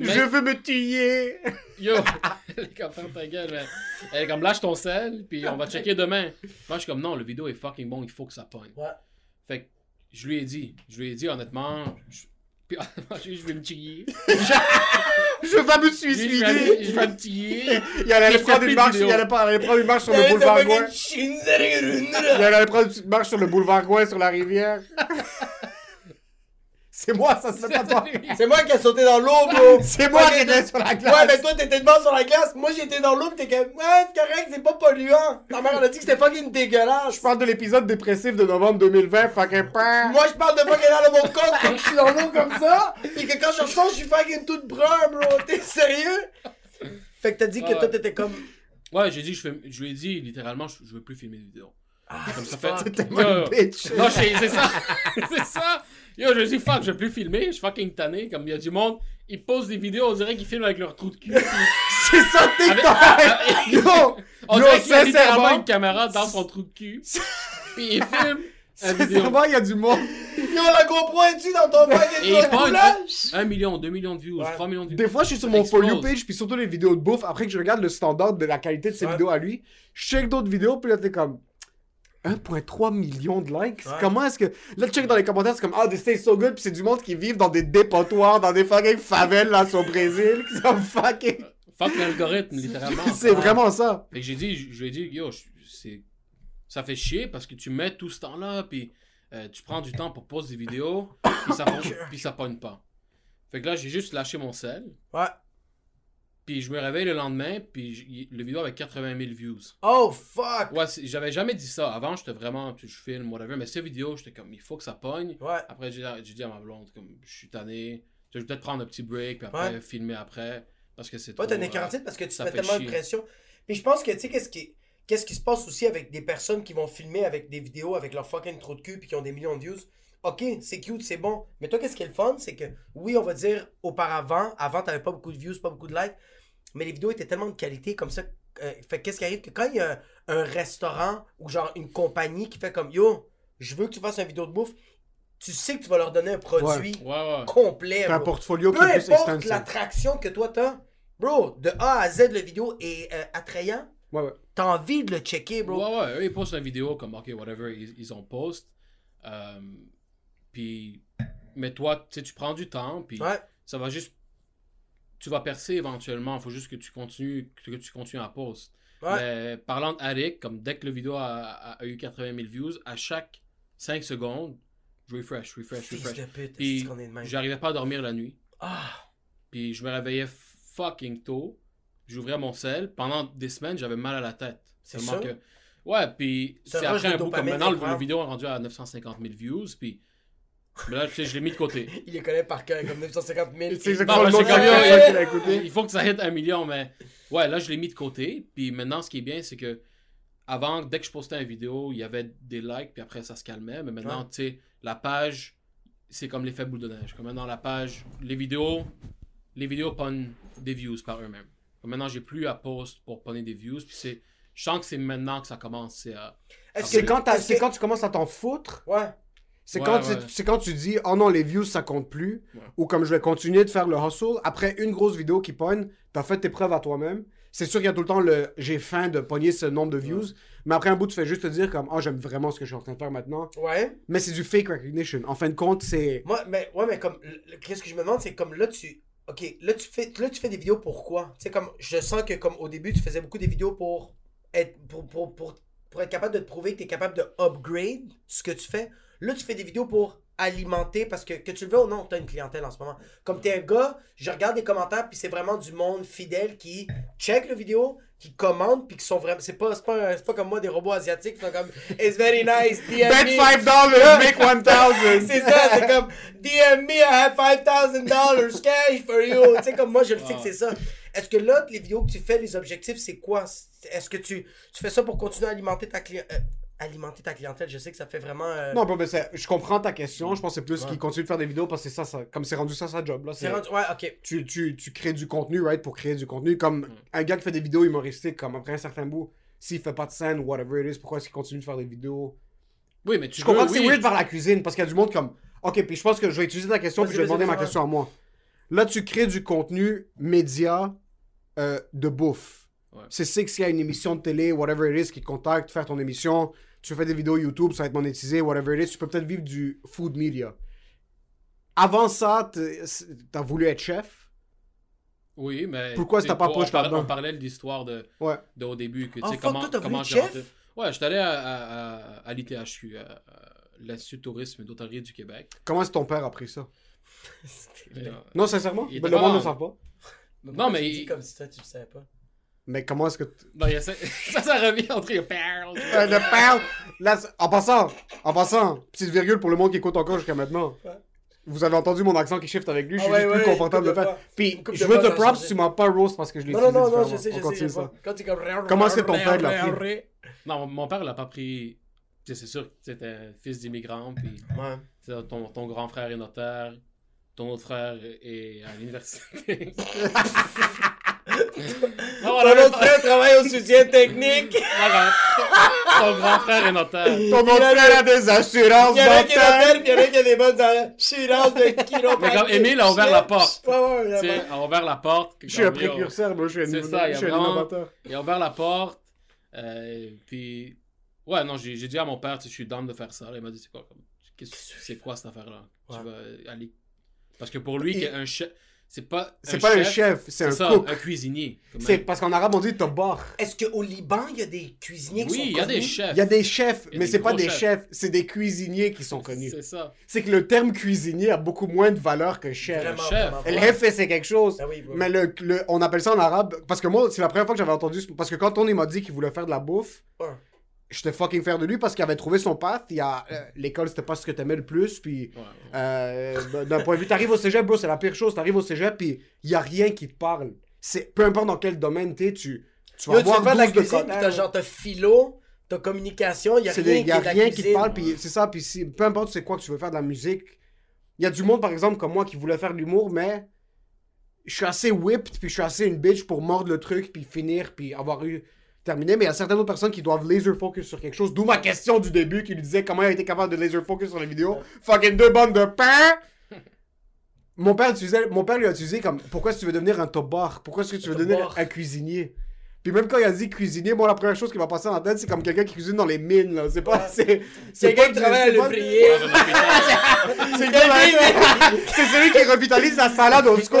Je veux me tuer! <laughs> Yo, <laughs> elle est comme ta gueule, man. Elle est comme lâche ton sel, puis on va checker demain. Moi, je suis comme non, le vidéo est fucking bon, il faut que ça pogne. Ouais. Fait que je lui ai dit, je lui ai dit honnêtement, je, puis, <laughs> je vais me tuer. <laughs> Je vais me Je vais, suicider! je vais me tuer. Il allait prendre une une marche, il allait prendre, une marche sur le boulevard Gouin. Il allait prendre une petite marche sur le boulevard Gouin sur la rivière. <laughs> C'est moi, ça pas toi. <laughs> C'est moi qui ai sauté dans l'eau, bro. <laughs> C'est moi qui étais sur la glace. Ouais, mais toi, t'étais devant sur la glace. Moi, j'étais dans l'eau, pis t'es comme, ouais, c'est correct, c'est pas polluant. Ta mère, elle a dit que c'était fucking dégueulasse. Je parle de l'épisode dépressif de novembre 2020, fucking peur. Moi, je parle de fucking dans de mon corps quand je suis dans l'eau comme ça. Et que quand je ressors, je suis fucking toute brun, bro. T'es sérieux? Fait que t'as dit que toi, t'étais comme. Ouais, j'ai dit, je, fais- je lui ai dit littéralement, je, je veux plus filmer de vidéos. Comme ça fait. Yo, tellement bitch. Non, c'est c'est ça. <laughs> c'est ça. Yo, je dis, fuck, je vais plus filmer. Je suis fucking tanné. Comme il y a du monde, ils posent des vidéos, on dirait qu'ils filment avec leur trou de cul. <laughs> C'est ça, TikTok! Avec- <laughs> Yo! On Yo, dirait qu'il y a littéralement une caméra dans son trou de cul. <laughs> Puis il filme une vidéo. sincèrement, il y a du monde. Yo, la GoPro est-tu dans ton fucking Et coulage? 1 million, 2 millions de views, Ouais. 3 millions de views. Des fois, je suis sur mon For You page, puis surtout les vidéos de bouffe. Après que je regarde le standard de la qualité de ses Ouais. vidéos à lui, je check d'autres vidéos, puis là, t'es comme 1,3 millions de likes. Ouais. Comment est-ce que. Là, tu check dans les commentaires, c'est comme Ah, this tastes so good, puis c'est du monde qui vivent dans des dépotoirs, dans des fucking favelles, là, au Brésil, qui sont fucking. <laughs> Fuck l'algorithme, littéralement. <laughs> C'est vraiment ça. Fait que j'ai dit, je lui ai dit, yo, c'est, ça fait chier parce que tu mets tout ce temps-là, puis euh, tu prends du temps pour poser des vidéos, puis ça, <coughs> pogne- puis ça pogne pas. Fait que là, j'ai juste lâché mon sel, Ouais. Puis je me réveille le lendemain, puis le vidéo avait 80 000 views. Oh, fuck. Ouais, j'avais jamais dit ça. Avant, j'étais vraiment, je filme, whatever, mais cette vidéo, j'étais comme, il faut que ça pogne. Ouais. Après, j'ai dit à ma blonde, comme, je suis tanné, je vais peut-être prendre un petit break, puis après, Ouais. filmer après, parce que c'est Ouais, trop... une euh, quarantaine parce que tu fait tellement de pression. Puis je pense que, tu sais, qu'est-ce qui, qu'est-ce qui se passe aussi avec des personnes qui vont filmer avec des vidéos avec leur fucking trou de cul puis qui ont des millions de views? Ok, c'est cute, c'est bon. Mais toi, qu'est-ce qui est le fun? C'est que, oui, on va dire, auparavant, avant, t'avais pas beaucoup de views, pas beaucoup de likes, mais les vidéos étaient tellement de qualité comme ça. euh, fait que qu'est-ce qui arrive? Que quand il y a un, un restaurant ou genre une compagnie qui fait comme, yo, je veux que tu fasses une vidéo de bouffe, tu sais que tu vas leur donner un produit Ouais, ouais. complet. T'as un portfolio qui Peu est plus importe l'attraction que toi t'as, bro, de A à Z, le vidéo est euh, attrayant. Ouais, ouais. T'as envie de le checker, bro. Ouais, ouais, eux, ils postent une vidéo comme, ok, whatever, ils, ils ont post. Euh, puis, mais toi, tu sais, tu prends du temps, puis Ouais. ça va juste. Tu vas percer éventuellement, il faut juste que tu continues, que tu continues à post. Ouais. Mais parlant d'Aric, comme dès que le vidéo a, a- a eu 80 000 views, à chaque 5 secondes, je refresh, refresh, Fils refresh. pute, Puis, j'arrivais pas à dormir la nuit. Ah, Puis je me réveillais fucking tôt. J'ouvrais mon sel. Pendant des semaines, j'avais mal à la tête. C'est ça? que. Ouais, puis C'est après un bout comme maintenant, le vidéo est rendu à 950 000 views. Puis. Mais là, tu sais, je l'ai mis de côté. <laughs> il les connaît par cœur, comme 950 000. C'est exactement le nom c'est comme, de yo, la yo, personne qui l'a écouté. Il faut que ça hit un million, mais. Ouais, là, je l'ai mis de côté. Puis maintenant, ce qui est bien, c'est que. Avant, dès que je postais une vidéo, il y avait des likes, puis après, ça se calmait. Mais maintenant, Ouais. tu sais, la page, c'est comme l'effet boule de neige. Comme maintenant, la page, les vidéos, les vidéos pognent des views par eux-mêmes. Comme Maintenant, j'ai plus à post pour pogner des views. Puis c'est Je sens que c'est maintenant que ça commence. c'est à- Est-ce C'est quand tu commences à t'en foutre. Ouais. C'est Ouais, quand, ouais. quand tu dis, oh non, les views, ça compte plus. Ouais. Ou comme je vais continuer de faire le hustle. Après une grosse vidéo qui pogne, t'as fait tes preuves à toi-même. C'est sûr qu'il y a tout le temps le j'ai faim de pogner ce nombre de views. Mais après un bout, tu fais juste te dire comme, oh, j'aime vraiment ce que je suis en train de faire maintenant. Ouais. Mais c'est du fake recognition. En fin de compte, c'est. Moi, mais, ouais, mais comme, qu'est-ce que je me demande, c'est comme là, tu. Ok, là, tu fais, là, tu fais des vidéos pourquoi Tu sais, comme, je sens que, comme, au début, tu faisais beaucoup des vidéos pour être, pour, pour, pour, pour être capable de te prouver que tu es capable de upgrade ce que tu fais. Là, tu fais des vidéos pour alimenter, parce que, que tu le veux ou non, tu as une clientèle en ce moment. Comme tu es un gars, je regarde les commentaires, puis c'est vraiment du monde fidèle qui check le vidéo, qui commande, puis qui sont vraiment. C'est pas, c'est pas, c'est pas comme moi, des robots asiatiques qui sont comme It's very nice, DM Bet me. 5 dollars, <laughs> make 1000. c'est ça, c'est comme DM me, I have 5000 dollars cash for you. Tu sais, comme moi, je le sais que c'est ça. Est-ce que là, les vidéos que tu fais, les objectifs, c'est quoi? Est-ce que tu, tu fais ça pour continuer à alimenter ta clientèle Alimenter ta clientèle, je sais que ça fait vraiment. euh, Non, mais je comprends ta question. Je pense que c'est plus Ouais. qu'il continue de faire des vidéos parce que c'est ça, ça- comme c'est rendu ça sa job. Là, c'est rendu- Ouais, ok. tu, tu, tu crées du contenu, right, pour créer du contenu. Comme Mm. un gars qui fait des vidéos humoristiques, comme après un certain bout, s'il fait pas de scène, whatever it is, pourquoi est-ce qu'il continue de faire des vidéos? Oui, mais tu Je comprends veux, que c'est oui. weird par la cuisine parce qu'il y a du monde comme. Ok, puis je pense que je vais utiliser ta question puis je vais demander ma question à moi. Là, tu crées du contenu média euh, de bouffe. Ouais. C'est ça que s'il y a une émission de télé, whatever it is, qui te contacte, faire ton émission, tu fais des vidéos YouTube, ça va être monétisé, whatever it is, tu peux peut-être vivre du food media. Avant ça, t'as voulu être chef? Oui, mais. Pourquoi sais, t'as pas parlait- là-dedans? On parlait de l'histoire de, Ouais. de au début. Que, tu sais, fuck, comment, toi, t'as voulu comment être chef? rentré- Ouais, j'étais allé à, à, à, à l'ITHQ, l'Institut de tourisme et d'hôtellerie du Québec. Comment est-ce que ton père a pris ça? <laughs> Euh, Non, sincèrement, Il ben, le monde ne en- savent pas. Non, mais il- comme si toi, tu le savais pas? Mais comment est-ce que. t- non, il y a ça, ça, ça revient entre les perles. Euh, le père, là, en passant, en passant, petite virgule pour le monde qui écoute encore jusqu'à maintenant. Ouais. Vous avez entendu mon accent qui shift avec lui, je Ah suis ouais, juste ouais, plus confortable de le faire. Puis, je veux te props, changé. tu m'as pas roast parce que je l'ai Non, non, utilisé non, non, je sais, On je sais. ça. Quand tu comme. Comment est-ce que ton père l'a pris? Non, mon- père l'a pas pris. Tu sais, C'est sûr que c'était un fils d'immigrant, puis Ouais. tu sais, ton, ton grand frère est notaire, ton autre frère est à l'université. <laughs> <laughs> non, Ton autre frère travaille au soutien technique. <laughs> voilà. Ton grand frère est notaire. Ton autre frère a des assurances Il y en a qui est notaire, puis il y en a qui a des bonnes assurances de chiropractique. Mais comme Émile a ouvert la porte. Tu sais, a ouvert la porte. Je suis un précurseur, moi, je suis un, C'est ça, il y je a suis un vraiment- innovateur. Il a ouvert la porte. euh, puis, ouais, non, j'ai dit à mon père, tu sais, je suis down de faire ça. Il m'a dit, c'est quoi, c'est quoi cette affaire-là? Ouais. Tu vas aller. Parce que pour lui, Il- qui est un chef, c'est pas. C'est pas un chef, c'est un ça, cook. un cuisinier. C'est parce qu'en arabe, on dit tabar. Est-ce qu'au Liban, il y a des cuisiniers qui sont Oui, il y a des connus? chefs. Il y a des chefs, Il y a mais des c'est pas gros des chefs. chefs, c'est des cuisiniers qui sont connus. C'est ça. C'est que le terme cuisinier a beaucoup moins de valeur que chef. Vraiment, chef. vraiment. El jefe, c'est quelque chose. Ah oui, oui. Mais le, le- on appelle ça en arabe. Parce que moi, c'est la première fois que j'avais entendu. Parce que quand Tony m'a dit qu'il voulait faire de la bouffe, Ouais. J'étais fucking fier de lui parce qu'il avait trouvé son path. Il y a, euh, l'école, c'était pas ce que t'aimais le plus. Puis, Ouais, ouais. euh, d'un point de vue, t'arrives au cégep, bro, c'est la pire chose. T'arrives au cégep, puis il y a rien qui te parle. C'est, peu importe dans quel domaine t'es, tu, tu vas Yo, tu avoir fais faire de la 12 de cuisine, t'as genre, t'as philo, t'as communication, il y a C'est rien des- qui y a rien qui te parle, puis c'est ça, puis si, peu importe c'est quoi que tu veux faire de la musique. Il y a du monde, par exemple, comme moi, qui voulait faire de l'humour, mais je suis assez whipped, puis je suis assez une bitch pour mordre le truc, puis finir, puis avoir eu terminé. Mais il y a certaines autres personnes qui doivent laser focus sur quelque chose. D'où ma question du début qui lui disait comment il a été capable de laser focus sur les vidéos. Fucking deux bandes de pain! <laughs> Mon père, utilisait, mon père lui a utilisé comme pourquoi est-ce que tu veux devenir un top bar Pourquoi est-ce que tu veux devenir un cuisinier? Puis même quand il a dit cuisinier, moi la première chose qui m'a passé dans la tête, c'est comme quelqu'un qui cuisine dans les mines là. C'est pas. C'est quelqu'un qui travaille à l'ouvrier. C'est le gars- <laughs> c'est celui qui revitalise la salade au score.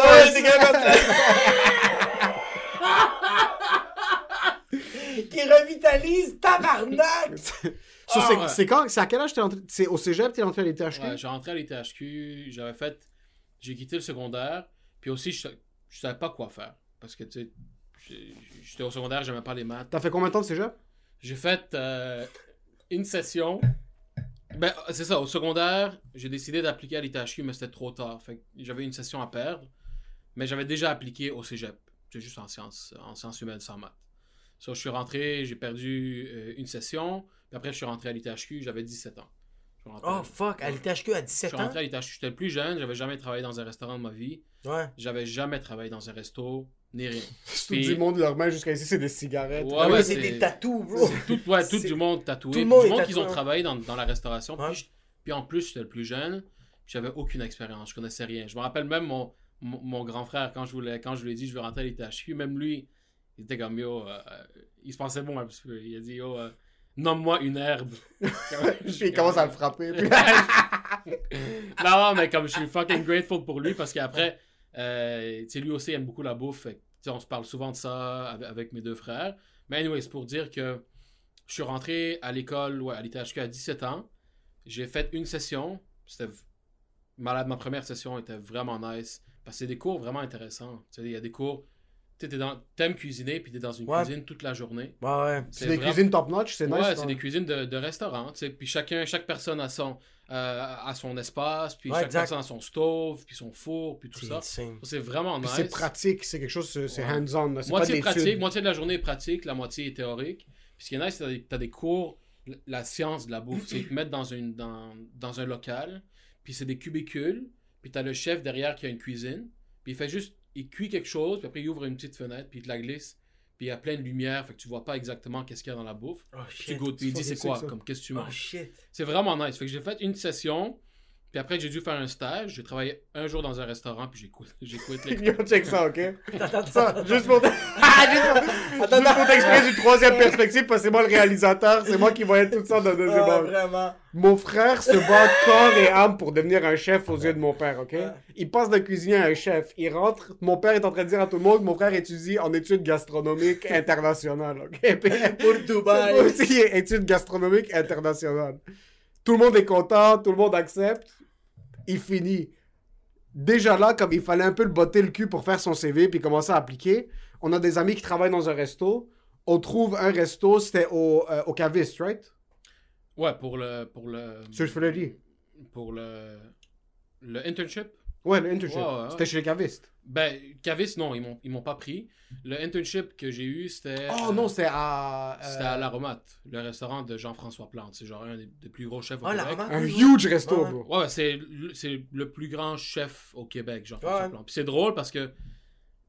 Ouais, c'est quelqu'un qui revitalise tabarnak! <laughs> So, Ah, c'est- ouais. c'est quand C'est à quel âge t'es entré C'est au cégep t'es entré à l'ITHQ Ouais, j'ai rentré à l'ITHQ, j'avais fait. J'ai quitté le secondaire, puis aussi, je, je savais pas quoi faire. Parce que, tu sais, j'étais au secondaire, j'aimais pas les maths. T'as fait combien de temps de cégep? J'ai fait euh, une session. Ben, c'est ça, au secondaire, j'ai décidé d'appliquer à l'ITHQ, mais c'était trop tard. Fait que j'avais une session à perdre, mais j'avais déjà appliqué au cégep. C'est juste en sciences, en sciences humaines sans maths. So, je suis rentré, j'ai perdu euh, une session, puis après, je suis rentré à l'ITHQ, j'avais 17 ans. Je suis Oh fuck, à l'ITHQ à je 17 suis ans? rentré à l'ITHQ, j'étais le plus jeune, j'avais jamais travaillé dans un restaurant de ma vie, Ouais. j'avais jamais travaillé dans un resto, ni rien. <laughs> Tout Puis- du monde, leurs mains jusqu'à ici, c'est des cigarettes. Ouais, Ah ouais, c'est des tatous, bro. Tout, ouais, tout du monde tatoué. tout le monde est monde qui ont travaillé dans, dans la restauration. Ouais. Puis, je- puis en plus, j'étais le plus jeune. Puis j'avais aucune expérience. Je connaissais rien. Je me rappelle même mon, mon, mon grand frère, quand je, voulais, quand je lui ai dit je veux rentrer à l'ITHQ, même lui, il était comme yo. euh, euh, il se pensait bon un petit peu. Il a dit yo, euh, nomme-moi une herbe. <laughs> Puis il commence à le frapper. puis- <laughs> non, non, mais comme je suis fucking grateful pour lui parce qu'après, euh, tu sais, lui aussi aime beaucoup la bouffe. Fait que, tu sais, on se parle souvent de ça avec, mes deux frères. Mais anyway, c'est pour dire que je suis rentré à l'école, ouais, à l'ITHQ à 17 ans. J'ai fait une session. C'était malade. Ma première session était vraiment nice. Parce que c'est des cours vraiment intéressants. Tu sais, il y a des cours. T'es dans- t'aimes cuisiner, puis t'es dans une Ouais. cuisine toute la journée. Ouais, ouais. C'est des vraiment- cuisines top-notch, c'est nice. Ouais, c'est des cuisines de, de restaurant, tu sais. Puis chacun, chaque personne a son, euh, son espace, puis Ouais, chaque exact. personne a son stove, puis son four, puis tout ça. C'est vraiment nice. c'est pratique, c'est quelque chose, c'est Ouais. C'est pas Moitié des pratique, moitié de la journée est pratique, la moitié est théorique. Puis ce qui est nice, c'est que t'as des- cours, la science de la bouffe. c'est te mettent dans, une, dans, dans un local, puis c'est des cubicules, puis t'as le chef derrière qui a une cuisine, puis il fait juste, il cuit quelque chose, puis après il ouvre une petite fenêtre, puis il te la glisse, puis il y a plein de lumière, fait que tu vois pas exactement qu'est-ce qu'il y a dans la bouffe. Oh Tu goûtes, puis il dit c'est quoi, comme qu'est-ce que tu Oh manges? C'est vraiment nice. Fait que j'ai fait une session, puis après j'ai dû faire un stage. J'ai travaillé un jour dans un restaurant, puis j'ai quitté, j'ai quitté. Yo, check ça, ok? Attends, Ça, attends, juste pour, <laughs> Ah, juste pour- juste pour t'expliquer d'une troisième perspective, parce que c'est moi le réalisateur, c'est moi qui voyais tout ça dans le deuxième Ah, angle. vraiment. Mon frère se bat corps et âme pour devenir un chef aux yeux de mon père, ok? Ouais. Il passe de cuisinier à un chef. Il rentre, mon père est en train de dire à tout le monde que mon frère étudie en études gastronomiques internationales, ok? Puis- <laughs> Pour Dubaï. Moi aussi, études gastronomiques internationales. Tout le monde est content, tout le monde accepte. Il finit. Déjà là, comme il fallait un peu le botter le cul pour faire son CV puis commencer à appliquer, on a des amis qui travaillent dans un resto. On trouve un resto, c'était au, euh, au Caviste, right? Ouais, pour le. Pour le. Sur Fleury. Pour le. Le internship. Ouais, le internship. Ouais, ouais, ouais. C'était chez les cavistes. Ben, Cavis, non, ils m'ont, ils m'ont pas pris. Le internship que j'ai eu, c'était. Oh euh, non, c'était à. euh, C'était à l'Aromate, le restaurant de Jean-François Plante. C'est genre un des, des plus gros chefs au la Québec. Un huge resto, Ouais, ouais. bro. Ouais, c'est, le- c'est le plus grand chef au Québec, Jean-François Ouais. Plante. Puis c'est drôle parce que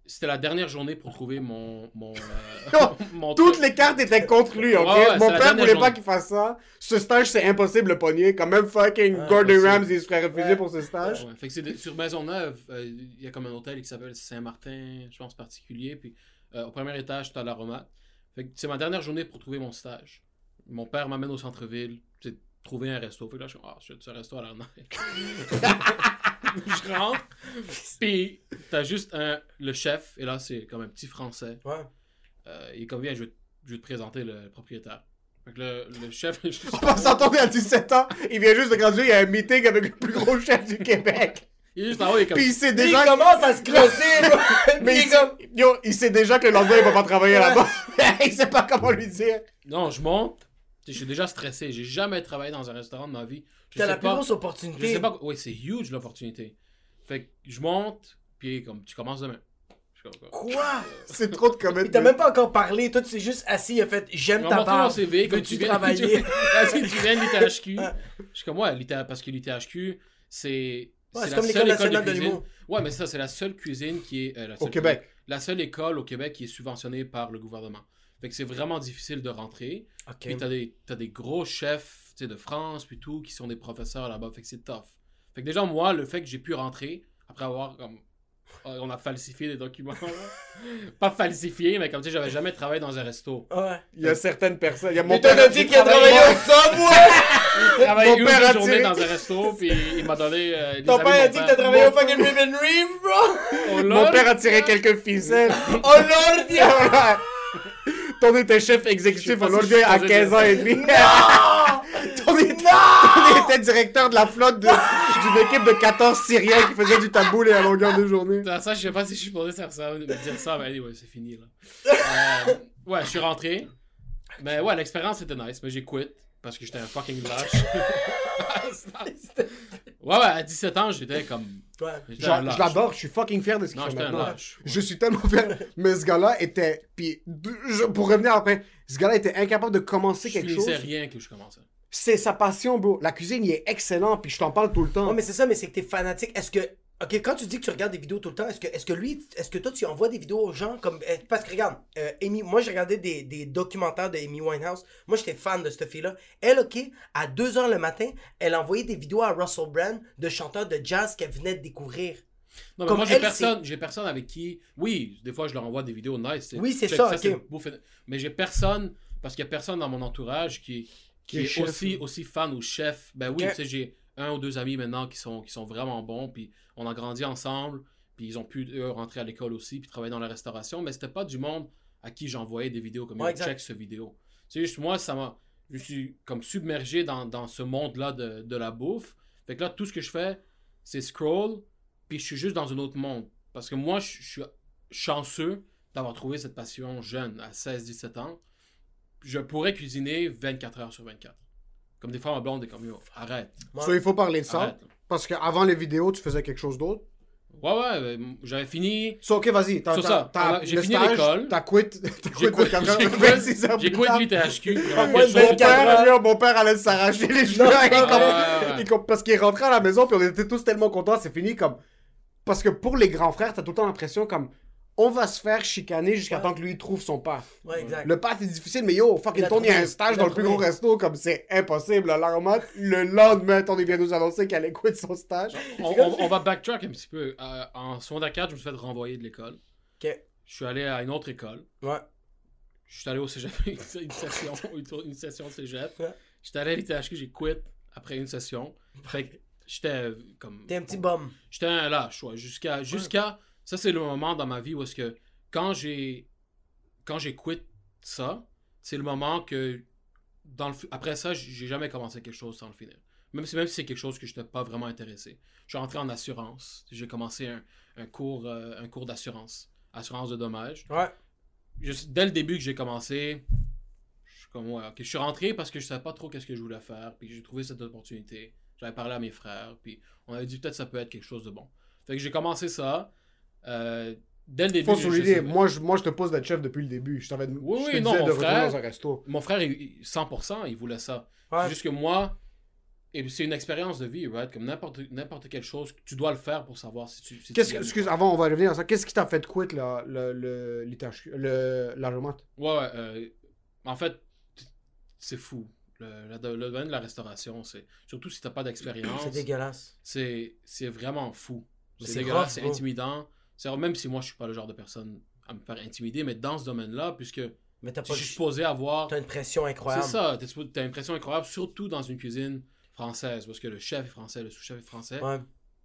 c'était la dernière journée pour trouver mon. mon, euh, <laughs> mon Toutes les cartes étaient contre lui, ok? Ouais, ouais, Mon la père voulait pas qu'il fasse ça. Ce stage, c'est impossible de pogner. Quand même, fucking Ouais, Gordon. Ramsay se ferait refuser Ouais. pour ce stage. Ouais, fait que c'est de- sur Maisonneuve, euh, il y a comme un hôtel qui s'appelle Saint-Martin, je pense particulier. Puis euh, au premier étage, tu as l'aromate. Fait que c'est ma dernière journée pour trouver mon stage. Mon père m'amène au centre-ville, trouver un resto. Fait que là, je suis comme, ah, shit, ce resto a l'air nice. Je rentre, puis t'as juste un, le chef, et là, c'est comme un petit français. Ouais. Euh, il est comme, viens, je vais, je vais te présenter le propriétaire. Fait que le, le chef, je suis- On s'entendait à 17 ans. Il vient juste de graduer. Il y a un meeting avec le plus gros chef du Québec. il est juste en haut, il est comme, Puis il sait Il déjà. commence à se crosser. <laughs> Mais il comme... sait... Yo, il sait déjà que le lendemain, il va pas travailler là-bas. <laughs> il sait pas comment lui dire. non, je monte, Tu sais, je suis déjà stressé, j'ai jamais travaillé dans un restaurant de ma vie. Je T'as la plus grosse Je opportunité. sais pas. Oui, c'est huge l'opportunité. Fait que je monte, puis comme tu commences demain. Je quoi? <laughs> C'est trop de Il t'a commitment. même pas encore parlé. Toi, tu sais juste assis, il a fait J'aime ta barbe. CV, comme Veux-tu tu viens travailler? <laughs> Vas-y, tu viens de l'ITHQ. Je suis comme, ouais, parce que l'ITHQ, c'est. Ouais, c'est la comme seule l'École école nationale de cuisine. l'humour. Ouais, mais ça, c'est la seule cuisine qui est. euh, la Au Québec. cuisine- La seule école au Québec qui est subventionnée par le gouvernement. Fait que c'est vraiment difficile de rentrer. Ok. Puis t'as des, t'as des gros chefs de France, puis tout, qui sont des professeurs là-bas. Fait que c'est tough. Fait que déjà, moi, le fait que j'ai pu rentrer, après avoir comme. euh, On a falsifié des documents. <laughs> Pas falsifié, mais comme tu sais, j'avais jamais travaillé dans un resto. Ouais. Il y a certaines personnes. Il y a mon Il t'a père. dit qu'il a travaillé au Subway! J'ai travaillé Mon une père a tiré- dans un resto, puis il m'a donné. euh, des Ton père a dit que t'as travaillé au fucking Ribbon Reef, bro! Oh, Mon père a tiré quelques ficelles. <laughs> Oh lord, yeah! <laughs> Ton était chef exécutif si je à faisais 15 de- ans et demi. <laughs> Ton était, directeur de la flotte de- d'une équipe de 14 Syriens qui faisait du taboulé à longueur de journée. Ça, je sais pas si je suis supposé faire ça, me dire ça, mais anyway, c'est fini là. Euh, ouais, je suis rentré. Mais ouais, l'expérience était nice, mais j'ai quitté parce que j'étais un fucking lâche. <laughs> ouais, ouais, à 17 ans, j'étais comme. Ouais. Genre, je l'adore, je suis fucking fier de ce qu'il Non, fait j'étais un maintenant. lâche. Je suis tellement fier. Mais ce gars-là était. Puis, je- pour revenir après, ce gars-là était incapable de commencer Je quelque chose. finissais rien que je commençais. C'est sa passion, bro. La cuisine, il est excellent, puis je t'en parle tout le temps. Ouais, mais c'est ça, mais c'est que t'es fanatique. Est-ce que Ok, quand tu dis que tu regardes des vidéos tout le temps, est-ce que, est-ce que lui, est-ce que toi tu envoies des vidéos aux gens comme. euh, parce que regarde, euh, Amy, moi j'ai regardé des, des documentaires de Amy Winehouse. Moi j'étais fan de cette fille-là. Elle, ok, à 2h le matin, elle envoyait des vidéos à Russell Brand de chanteurs de jazz qu'elle venait de découvrir. Non, mais Comme moi, j'ai personne, j'ai personne avec qui. Oui, des fois, je leur envoie des vidéos nice. Oui, c'est ça, c'est ok. beau fait- Mais j'ai personne, parce qu'il y a personne dans mon entourage qui, qui est chef, aussi, aussi fan ou chef. Ben oui, tu sais, j'ai un ou deux amis maintenant qui sont, qui sont vraiment bons, puis on a grandi ensemble, puis ils ont pu, eux, rentrer à l'école aussi, puis travailler dans la restauration, mais c'était pas du monde à qui j'envoyais des vidéos comme Ouais, check ce vidéo. C'est juste moi, ça m'a. Je suis comme submergé dans, dans ce monde-là de, de la bouffe. Fait que là, tout ce que je fais, c'est scroll, puis je suis juste dans un autre monde. Parce que moi, je je suis chanceux d'avoir trouvé cette passion jeune, à 16-17 ans. Je pourrais cuisiner 24 heures sur 24. Comme des fois, ma blonde est comme, yo, arrête. So, il faut parler de ça. Arrête. Parce qu'avant les vidéos, tu faisais quelque chose d'autre? Ouais, ouais, euh, j'avais fini. So, ok, vas-y. t'as- a- j'ai fini l'école. T'as quitté <laughs> j'ai 26 heures quitté- l'ITHQ. <laughs> Mon père, allait s'arracher les cheveux. Ouais, ouais. parce qu'il rentré à la maison, puis on était tous tellement contents, c'est fini comme. Parce que pour les grands frères, t'as tout le temps l'impression comme. On va se faire chicaner jusqu'à Ouais. temps que lui trouve son path. Ouais, exact. Le path est difficile, mais yo, Il fucking Tony a un stage dans le plus gros resto, comme c'est impossible. L'armate, le lendemain, Tony vient nous annoncer qu'elle allait quitter son stage. On, on- on va backtrack un petit peu. Euh, en secondaire 4, je me suis fait renvoyer de l'école. Ok. Je suis allé à une autre école. Ouais. Je suis allé au cégep, une, <laughs> une session, une, session de cégep. Ouais. J'étais allé à l'ITHQ, j'ai quitté après une session. Fait que j'étais euh, comme. T'es un petit bum. J'étais un lâche, ouais. Jusqu'à. jusqu'à ça, c'est le moment dans ma vie où est-ce que quand j'ai. Quand j'ai quitté ça, c'est le moment que. Dans le, après ça, j'ai jamais commencé quelque chose sans le finir. Même si, même si c'est quelque chose que je n'étais pas vraiment intéressé. Je suis rentré en assurance. J'ai commencé un, un cours, euh, un cours d'assurance. Assurance de dommages. Ouais. Dès le début que j'ai commencé, je suis comme, ouais. Je suis rentré parce que je savais pas trop qu'est-ce que je voulais faire. Puis j'ai trouvé cette opportunité. J'avais parlé à mes frères. Puis on avait dit peut-être ça peut être quelque chose de bon. Fait que j'ai commencé ça. Euh, dès le début. Moi je, moi je te pose d'être chef depuis le début. Je t'avais Oui, je te oui, non, mon de retourner frère- dans un resto. Mon frère, il- il- 100%, il voulait ça. Ouais. C'est juste que moi, et c'est une expérience de vie, right? Comme n'importe n'importe quelle chose, tu dois le faire pour savoir si tu. si Qu'est-ce excuse, avant on va revenir à ça. Qu'est-ce qui t'a fait quitter le, le, le, l'ITHQ, le, la remote? Ouais, ouais. euh, en fait, c'est fou. Le, le- le domaine de la restauration, c'est surtout si t'as pas d'expérience, C'est dégueulasse. c'est c'est vraiment fou. C'est dégueulasse, c'est intimidant. C'est même si moi je suis pas le genre de personne à me faire intimider, mais dans ce domaine-là, puisque Mais t'as je pas suis le- supposé avoir T'as une pression incroyable. C'est ça, t'as une impression incroyable, surtout dans une cuisine française, parce que le chef est français, le sous-chef est français. Ouais.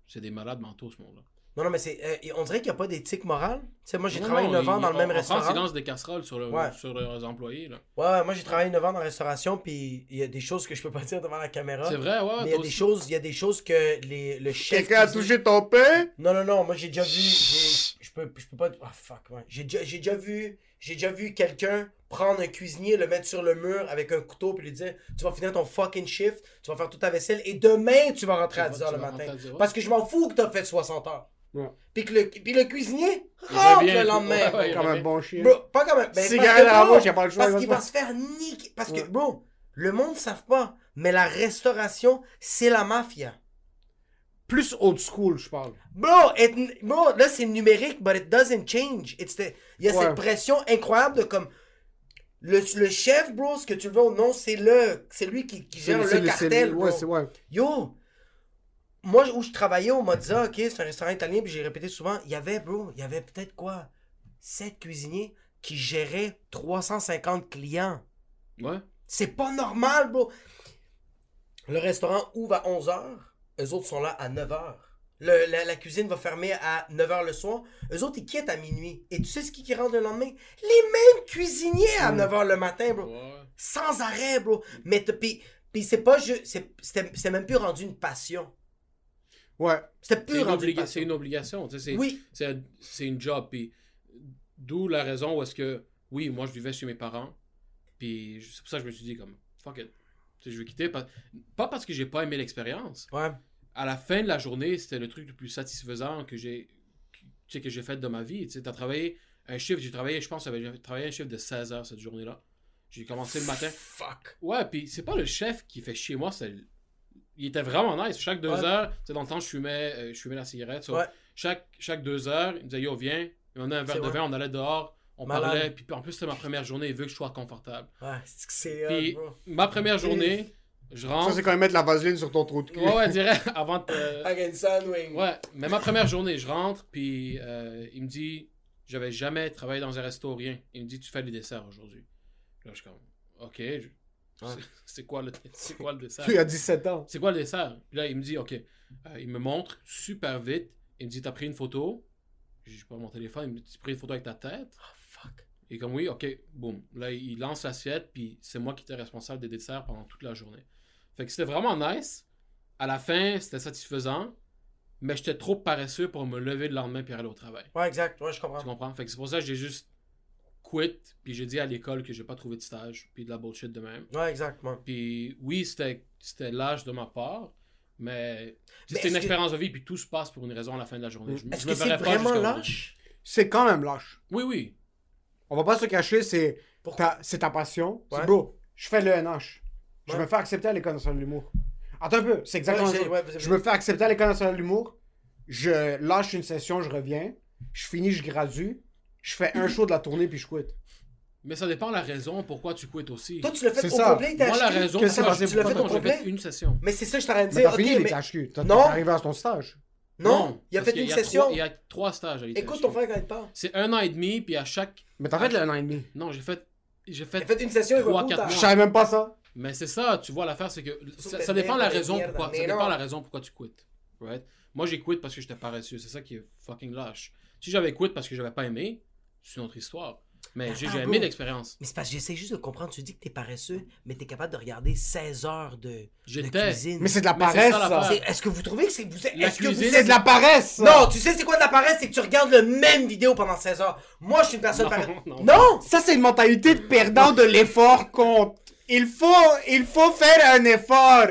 C'est des malades mentaux, ce monde-là. Non, non, mais c'est. euh, on dirait qu'il n'y a pas d'éthique morale. Tu sais, moi, j'ai travaillé non, 9 ans dans le même en France, ils restaurant. lancent des casseroles sur, le- Ouais. sur leurs employés. Là. Ouais, ouais, moi, j'ai travaillé 9 ans dans la restauration, puis il y a des choses que je peux pas <laughs> dire devant la caméra. C'est vrai, ouais. Mais il y a des choses, il y a des choses que les, le chef. Quelqu'un a touché ton pain? Non, non, non, moi j'ai déjà vu. j'ai- Je peux, je peux pas. Ah, fuck, ouais. J'ai déjà, j'ai déjà vu. J'ai déjà vu quelqu'un prendre un cuisinier, le mettre sur le mur avec un couteau, puis lui dire Tu vas finir ton fucking shift, tu vas faire toute ta vaisselle, et demain tu vas rentrer à Tu 10h vas- le tu matin. rentrer à 10 heures. Parce que je m'en fous que t'as fait 60 heures. Ouais. Puis, que le, puis le cuisinier rentre le lendemain. ouais, Comme un bon chien. Bro, pas comme un. ben, Cigarette parce que, à la bro, bouche, y a pas le choix, Parce il qu'il va se faire niquer. Parce que, bro, le monde ne savent pas, mais la restauration, c'est la mafia. Plus old school, je parle. Bro, it- bro, là c'est numérique, but it doesn't change. It's the- Il y a Ouais. cette pression incroyable de comme. Le, le chef, bro, ce que tu veux ou non, c'est le. C'est lui qui, qui gère le cartel. bro. Ouais, c'est ouais. Yo! Moi, où je travaillais, on m'a dit, ah, ok, c'est un restaurant italien, puis j'ai répété souvent, il y avait, bro, il y avait peut-être quoi? 7 cuisiniers qui géraient 350 clients. Ouais. C'est pas normal, bro. Le restaurant ouvre à 11h. Eux autres sont là à 9h. Le- la, la cuisine va fermer à 9h le soir. Eux autres, ils quittent à minuit. Et tu sais ce qui, qui rentre le lendemain? Les mêmes cuisiniers à 9h le matin, bro. Ouais. Sans arrêt, bro. Mais puis, c'est pas juste... c'était même plus rendu une passion. Ouais. C'était C'est plus une, rendu obliga- c'est une obligation. C'est Oui. c'est une job. Puis d'où la raison où est-ce que, oui, moi je vivais chez mes parents. Puis c'est pour ça que je me suis dit, comme, fuck it. Tu sais, je vais quitter. Pas, pas parce que j'ai pas aimé l'expérience. Ouais. À la fin de la journée, c'était le truc le plus satisfaisant que j'ai que j'ai fait de ma vie. Tu sais, as travaillé un chiffre, j'ai travaillé, je pense, j'avais travaillé un chiffre de 16 heures cette journée-là. J'ai commencé le matin. Fuck. Ouais, puis c'est pas le chef qui fait chier moi, c'est il était vraiment nice. Chaque deux Ouais. heures, tu sais, dans le temps, je fumais, euh, je fumais la cigarette. so, Ouais. chaque, chaque deux heures, il me disait, yo, viens. Il on a un verre C'est de vin, on allait dehors, on Malade. parlait. Puis en plus, c'était ma première journée, il veut que je sois confortable. Ouais, c'est que c'est. Puis bro. ma première journée, je Ça, rentre. c'est quand même mettre la vaseline sur ton trou de cul. Ouais, ouais, direct, <laughs> avant de. Against Sandwing. Ouais, mais ma première journée, je rentre, puis euh, il me dit, j'avais jamais travaillé dans un resto, rien. Il me dit, tu fais les desserts aujourd'hui. Là, je suis comme, ok, je- c'est- quoi, le... <laughs> quoi le dessert? Il a 17 ans. C'est quoi le dessert? Puis là, il me dit, ok, Euh, il me montre super vite. Il me dit, t'as pris une photo? Je prends mon téléphone, il me dit, tu as pris une photo avec ta tête? Oh, fuck. Et comme oui, ok, boum. Là, il lance l'assiette, puis c'est moi qui étais responsable des desserts pendant toute la journée. Fait que c'était vraiment nice. À la fin, c'était satisfaisant, mais j'étais trop paresseux pour me lever le lendemain puis aller au travail. Ouais, exact. Ouais, je comprends. Tu comprends? Fait que c'est pour ça que j'ai juste quit, puis j'ai dit à l'école que j'ai pas trouvé de stage, puis de la bullshit de même. Ouais, exactement. Puis oui, c'était c'était l'âge de ma part, mais Mais c'était une que- expérience de vie, puis tout se passe pour une raison à la fin de la journée. Je- Est-ce que c'est vraiment lâche? C'est quand même lâche. Oui, oui. On va pas se cacher, c'est ta, c'est ta passion. C'est bro, je fais le NH. Je me fais accepter à l'École nationale de l'humour. Attends un peu, c'est exactement Ouais, ça. je me fais accepter à l'École nationale de l'humour. Je lâche une session, je reviens. Je finis, je gradue. Je fais un show de la tournée, puis je quitte. Mais ça dépend de la raison pourquoi tu quittes aussi. Toi, tu l'as fait C'est au ça. complet, t'as Moi, la raison je- passé? Tu l'as fait non, au j'ai complet? fait une session. Mais c'est ça que je t'arrête de Mais dire. t'as fini Ok, les mais... Non. t'es arrivé à ton stage. Non, il a fait une session. trois- il y a trois stages à l'ITHQ. Écoute ton frère quand il parle. C'est un an et demi, puis à chaque. Mais t'as fait le un an et demi. Non, j'ai fait. J'ai Il fait. a fait une session, Trois, quatre tard. Je savais même pas ça. Mais c'est ça, tu vois, l'affaire, c'est que ça, dépend de la raison pourquoi. Ça dépend la raison pourquoi tu quittes. Right? Moi, j'ai quitté parce que j'étais paresseux. C'est ça qui est fucking lâche. Si j'avais quitté parce que j'avais pas aimé, c'est une autre histoire. Mais j'ai bro. aimé l'expérience. Mais c'est parce que j'essaie juste de comprendre. Tu dis que t'es paresseux, mais t'es capable de regarder 16 heures de, de cuisine. Mais c'est de la paresse, Est-ce que vous trouvez que c'est. Vous, est-ce que vous C'est de la paresse, ça. Non, tu sais c'est quoi de la paresse? C'est que tu regardes le même vidéo pendant 16 heures. Moi, je suis une personne paresseuse. non. Non! Ça, c'est une mentalité de perdant de l'effort compte. Il faut, il faut faire un effort.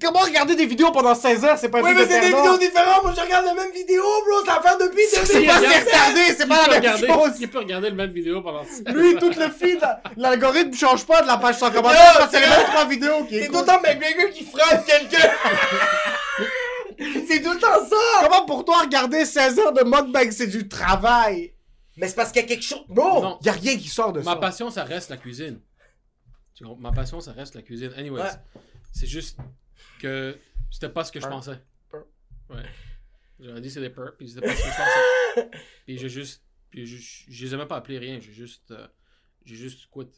Comment regarder des vidéos pendant 16 heures, c'est pas un Oui, truc mais de c'est des vidéos différentes. Moi, je regarde la même vidéo, bro. Ça faire depuis C'est 2017. pas retarder, c'est pas la même regarder- chose. Qui peut regarder le même vidéo pendant ça? Lui, tout le feed, l'algorithme change pas de la page sans commentaire Non, parce que c'est les c'est- mêmes trois vidéos qui C'est tout le temps McGregor qui frappe quelqu'un. c'est tout le temps ça. Comment pour toi regarder 16 heures de mukbang, c'est du travail? Mais c'est parce qu'il y a quelque chose. Bro! Non. Y a rien qui sort de Ma ça. passion, ça reste la cuisine. Tu comprends? Ma passion, ça reste la cuisine. Anyways, Ouais. c'est juste que c'était pas ce que je pensais. Peur. Ouais. J'aurais dit c'est des puis c'était pas ce que je pensais. <laughs> puis j'ai juste. Puis je, je les ai même pas appelés rien, j'ai juste. euh, j'ai juste quit.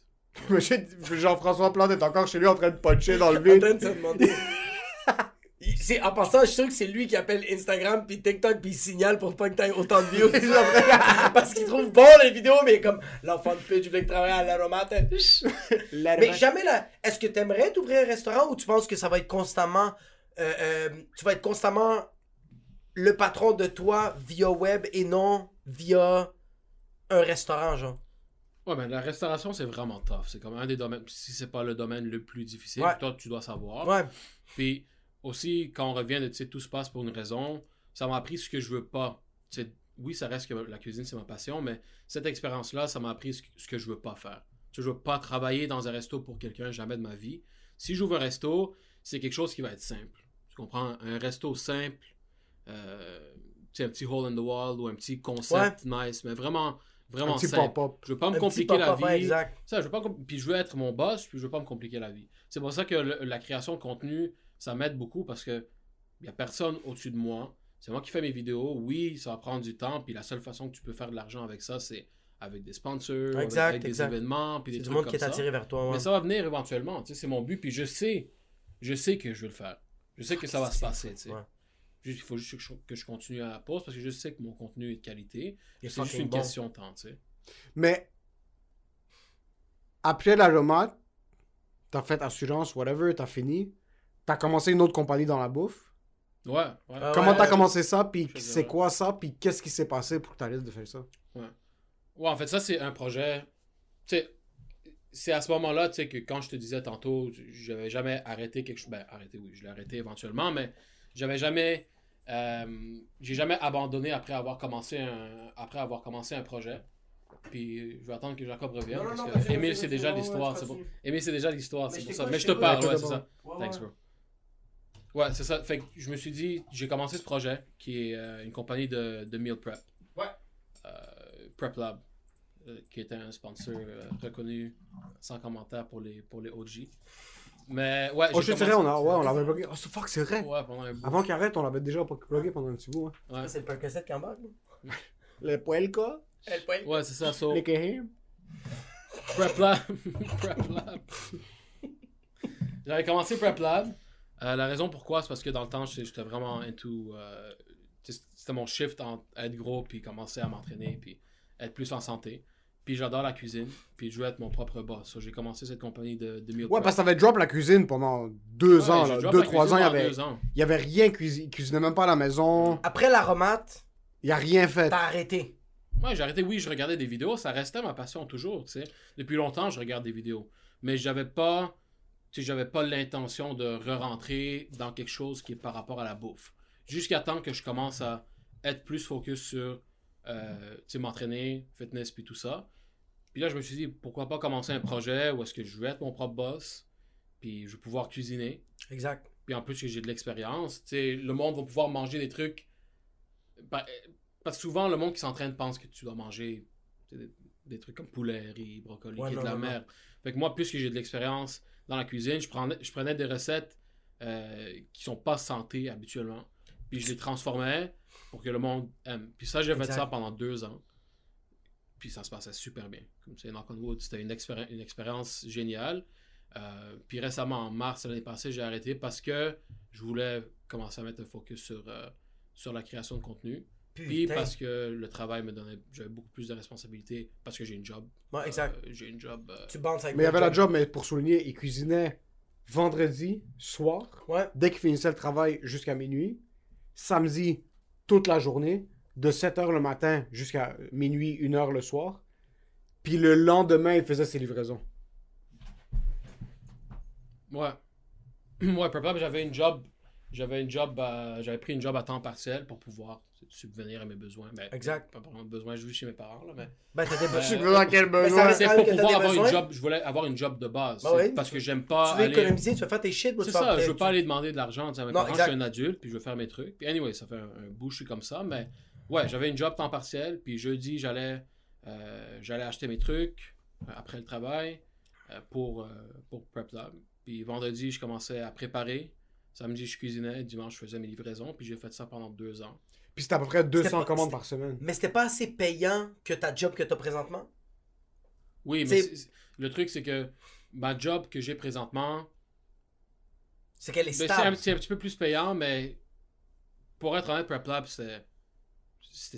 <laughs> Jean-François Plante est encore chez lui en train de puncher dans le <laughs> En vide. train de se demander. C'est- en passant, je suis sûr que c'est lui qui appelle Instagram puis TikTok puis il signale pour pas que t'aies autant de views. <laughs> Parce qu'il trouve bon les vidéos, mais comme l'enfant de pute, je voulais que travailler à l'aromate. Mais jamais là. Est-ce que t'aimerais t'ouvrir un restaurant ou tu penses que ça va être constamment. euh, euh, tu vas être constamment le patron de toi via web et non via un restaurant, genre? Ouais, mais la restauration, c'est vraiment tough. C'est comme un des domaines, si c'est pas le domaine le plus difficile, Ouais. toi, tu dois savoir. Ouais. Puis aussi, quand on revient de, tout se passe pour une raison, ça m'a appris ce que je veux pas. Oui, ça reste que la cuisine, c'est ma passion, mais cette expérience-là, ça m'a appris ce que, je veux pas faire. Je veux pas travailler dans un resto pour quelqu'un, jamais de ma vie. Si j'ouvre un resto, c'est quelque chose qui va être simple. Tu comprends? Un resto simple, euh, un petit hole in the wall ou un petit concept nice, mais vraiment, vraiment Un petit simple. pop-up. Je veux pas me Un compliquer la vie. exact. Ça, je veux pas puis je veux être mon boss, puis je veux pas me compliquer la vie. C'est pour ça que le- la création de contenu, ça m'aide beaucoup parce que il y a personne au-dessus de moi. C'est moi qui fais mes vidéos. Oui, ça va prendre du temps, puis la seule façon que tu peux faire de l'argent avec ça, c'est avec des sponsors, avec- Exact, avec, des exact. événements, puis des C'est du trucs monde comme qui est ça. attiré vers toi. ouais. Mais ça va venir éventuellement, tu sais, c'est mon but, puis je sais, je sais que je vais le faire. Je sais que ça va se passer, tu sais. Ouais. Juste- Il faut juste que je, que je continue à la pause parce que je sais que mon contenu est de qualité. Est C'est juste une bon. question de temps, tu sais. Mais après l'aromate, t'as fait assurance, whatever, t'as fini. T'as commencé une autre compagnie dans la bouffe. Ouais, ouais. Ah Comment ouais, t'as ouais. commencé ça, puis c'est quoi ça, puis qu'est-ce qui s'est passé pour que t'arrêtes de faire ça? Ouais, en fait, ça, c'est un projet. Tu sais, c'est à ce moment-là, tu sais, que quand je te disais tantôt, j'avais jamais arrêté quelque chose. Ben, arrêté, oui, je l'ai arrêté éventuellement, mais j'avais jamais. euh, j'ai jamais abandonné après avoir commencé un, après avoir commencé un projet. Puis je vais attendre que Jacob revienne. Non, non, parce non, que vas-y, c'est déjà ouais, ouais, l'histoire. c'est bon. Émile, c'est déjà l'histoire, Mais c'est je pour ça. Mais je te parle, Ouais, ouais, c'est ça. Ouais, Thanks, ouais. bro. Ouais, c'est ça. Fait que je me suis dit, j'ai commencé ce projet qui est euh, une compagnie de, de meal prep. Ouais. Euh, Prep Lab, euh, qui était un sponsor euh, reconnu sans commentaire pour les, pour les OG. Mais ouais, Oh, dirais, commencé- on, a, ouais, on l'avait bloqué. Oh, c'est- fuck, c'est vrai. Ouais, pendant un bout. Avant qu'il arrête, on l'avait déjà bloqué pendant un petit bout. hein. Ouais, C'est le Percocet qui embarque. Le poelka, Elle pointe. ouais c'est ça. So, les Kehim. Prep Lab. <laughs> Prep Lab. J'avais commencé Prep Lab. Euh, la raison pourquoi, c'est parce que dans le temps, j'étais vraiment into. euh, C'était mon shift en être gros, puis commencer à m'entraîner, puis être plus en santé. Puis j'adore la cuisine, puis je veux être mon propre boss. So, j'ai commencé cette compagnie de, de meal Ouais, prep. parce que t'avais drop la cuisine pendant deux Ouais, ans, là. deux, trois ans, il y avait, y avait rien cuisiné. Il cuisinait même pas à la maison. Après l'aromate, Il y a rien fait. t'as arrêté. Ouais, j'ai arrêté, oui, je regardais des vidéos, ça restait ma passion toujours, tu sais. Depuis longtemps, je regarde des vidéos. Mais j'avais pas, tu sais, j'avais pas l'intention de re-rentrer dans quelque chose qui est par rapport à la bouffe. Jusqu'à temps que je commence à être plus focus sur, euh, tu sais, m'entraîner, fitness, puis tout ça. Puis là, je me suis dit, pourquoi pas commencer un projet où est-ce que je vais être mon propre boss, puis je vais pouvoir cuisiner. Exact. Puis en plus que j'ai de l'expérience, tu sais, le monde va pouvoir manger des trucs. Pa- Parce que souvent, le monde qui s'entraîne pense que tu dois manger des, des trucs comme poulet, riz, brocoli, Ouais, qui est non, de la non, non. merde. Fait que moi, plus que j'ai de l'expérience dans la cuisine, je prenais, je prenais des recettes euh, qui sont pas santé habituellement, puis je les transformais pour que le monde aime. Puis ça, j'ai fait ça pendant deux ans. Puis ça se passait super bien. Comme c'est Knock on Wood, c'était une, expéri- une expérience géniale. Euh, puis récemment, en mars l'année passée, j'ai arrêté parce que je voulais commencer à mettre un focus sur, euh, sur la création de contenu. Puis Putain. parce que le travail me donnait, j'avais beaucoup plus de responsabilités parce que j'ai une job. Ouais, exact. Euh, j'ai une job. euh, Tu bandes avec Mais il y avait la job, mais pour souligner, il cuisinait vendredi soir, Ouais. dès qu'il finissait le travail jusqu'à minuit. Samedi, toute la journée, de 7h le matin jusqu'à minuit, 1h le soir. Puis le lendemain, il faisait ses livraisons. Ouais. <clears throat> Ouais, Lab, j'avais une job. J'avais une job, à- j'avais pris une job à temps partiel pour pouvoir subvenir à mes besoins. Ben, Exact. Pas vraiment de besoin, je vis chez mes parents, là, mais. Ben, Euh, sais pas dans quel Mais besoin? C'est pour pouvoir avoir une job, je voulais avoir une job de base. Parce tu- que j'aime pas Tu veux aller... économiser, tu veux faire tes shit. moi, C'est ça, je veux tu- pas aller demander de l'argent tu sais, à mes Non, parents, exact. je suis un adulte, puis je veux faire mes trucs. Puis anyway, ça fait un, un bout, je suis comme ça, mais ouais, j'avais une job temps partiel, puis jeudi, j'allais euh, j'allais acheter mes trucs euh, après le travail euh, pour, euh, pour Prep Lab. Puis vendredi, je commençais à préparer. Samedi, je cuisinais. Dimanche, je faisais mes livraisons. Puis j'ai fait ça pendant deux ans. Puis c'était à peu près 200 pas- commandes par semaine. Mais c'était pas assez payant que ta job que t'as présentement? Oui, mais le truc, c'est que ma job que j'ai présentement, C'est qu'elle est Ben, c'est un, stable. c'est un petit peu plus payant, mais pour être honnête, Prep Lab, c'était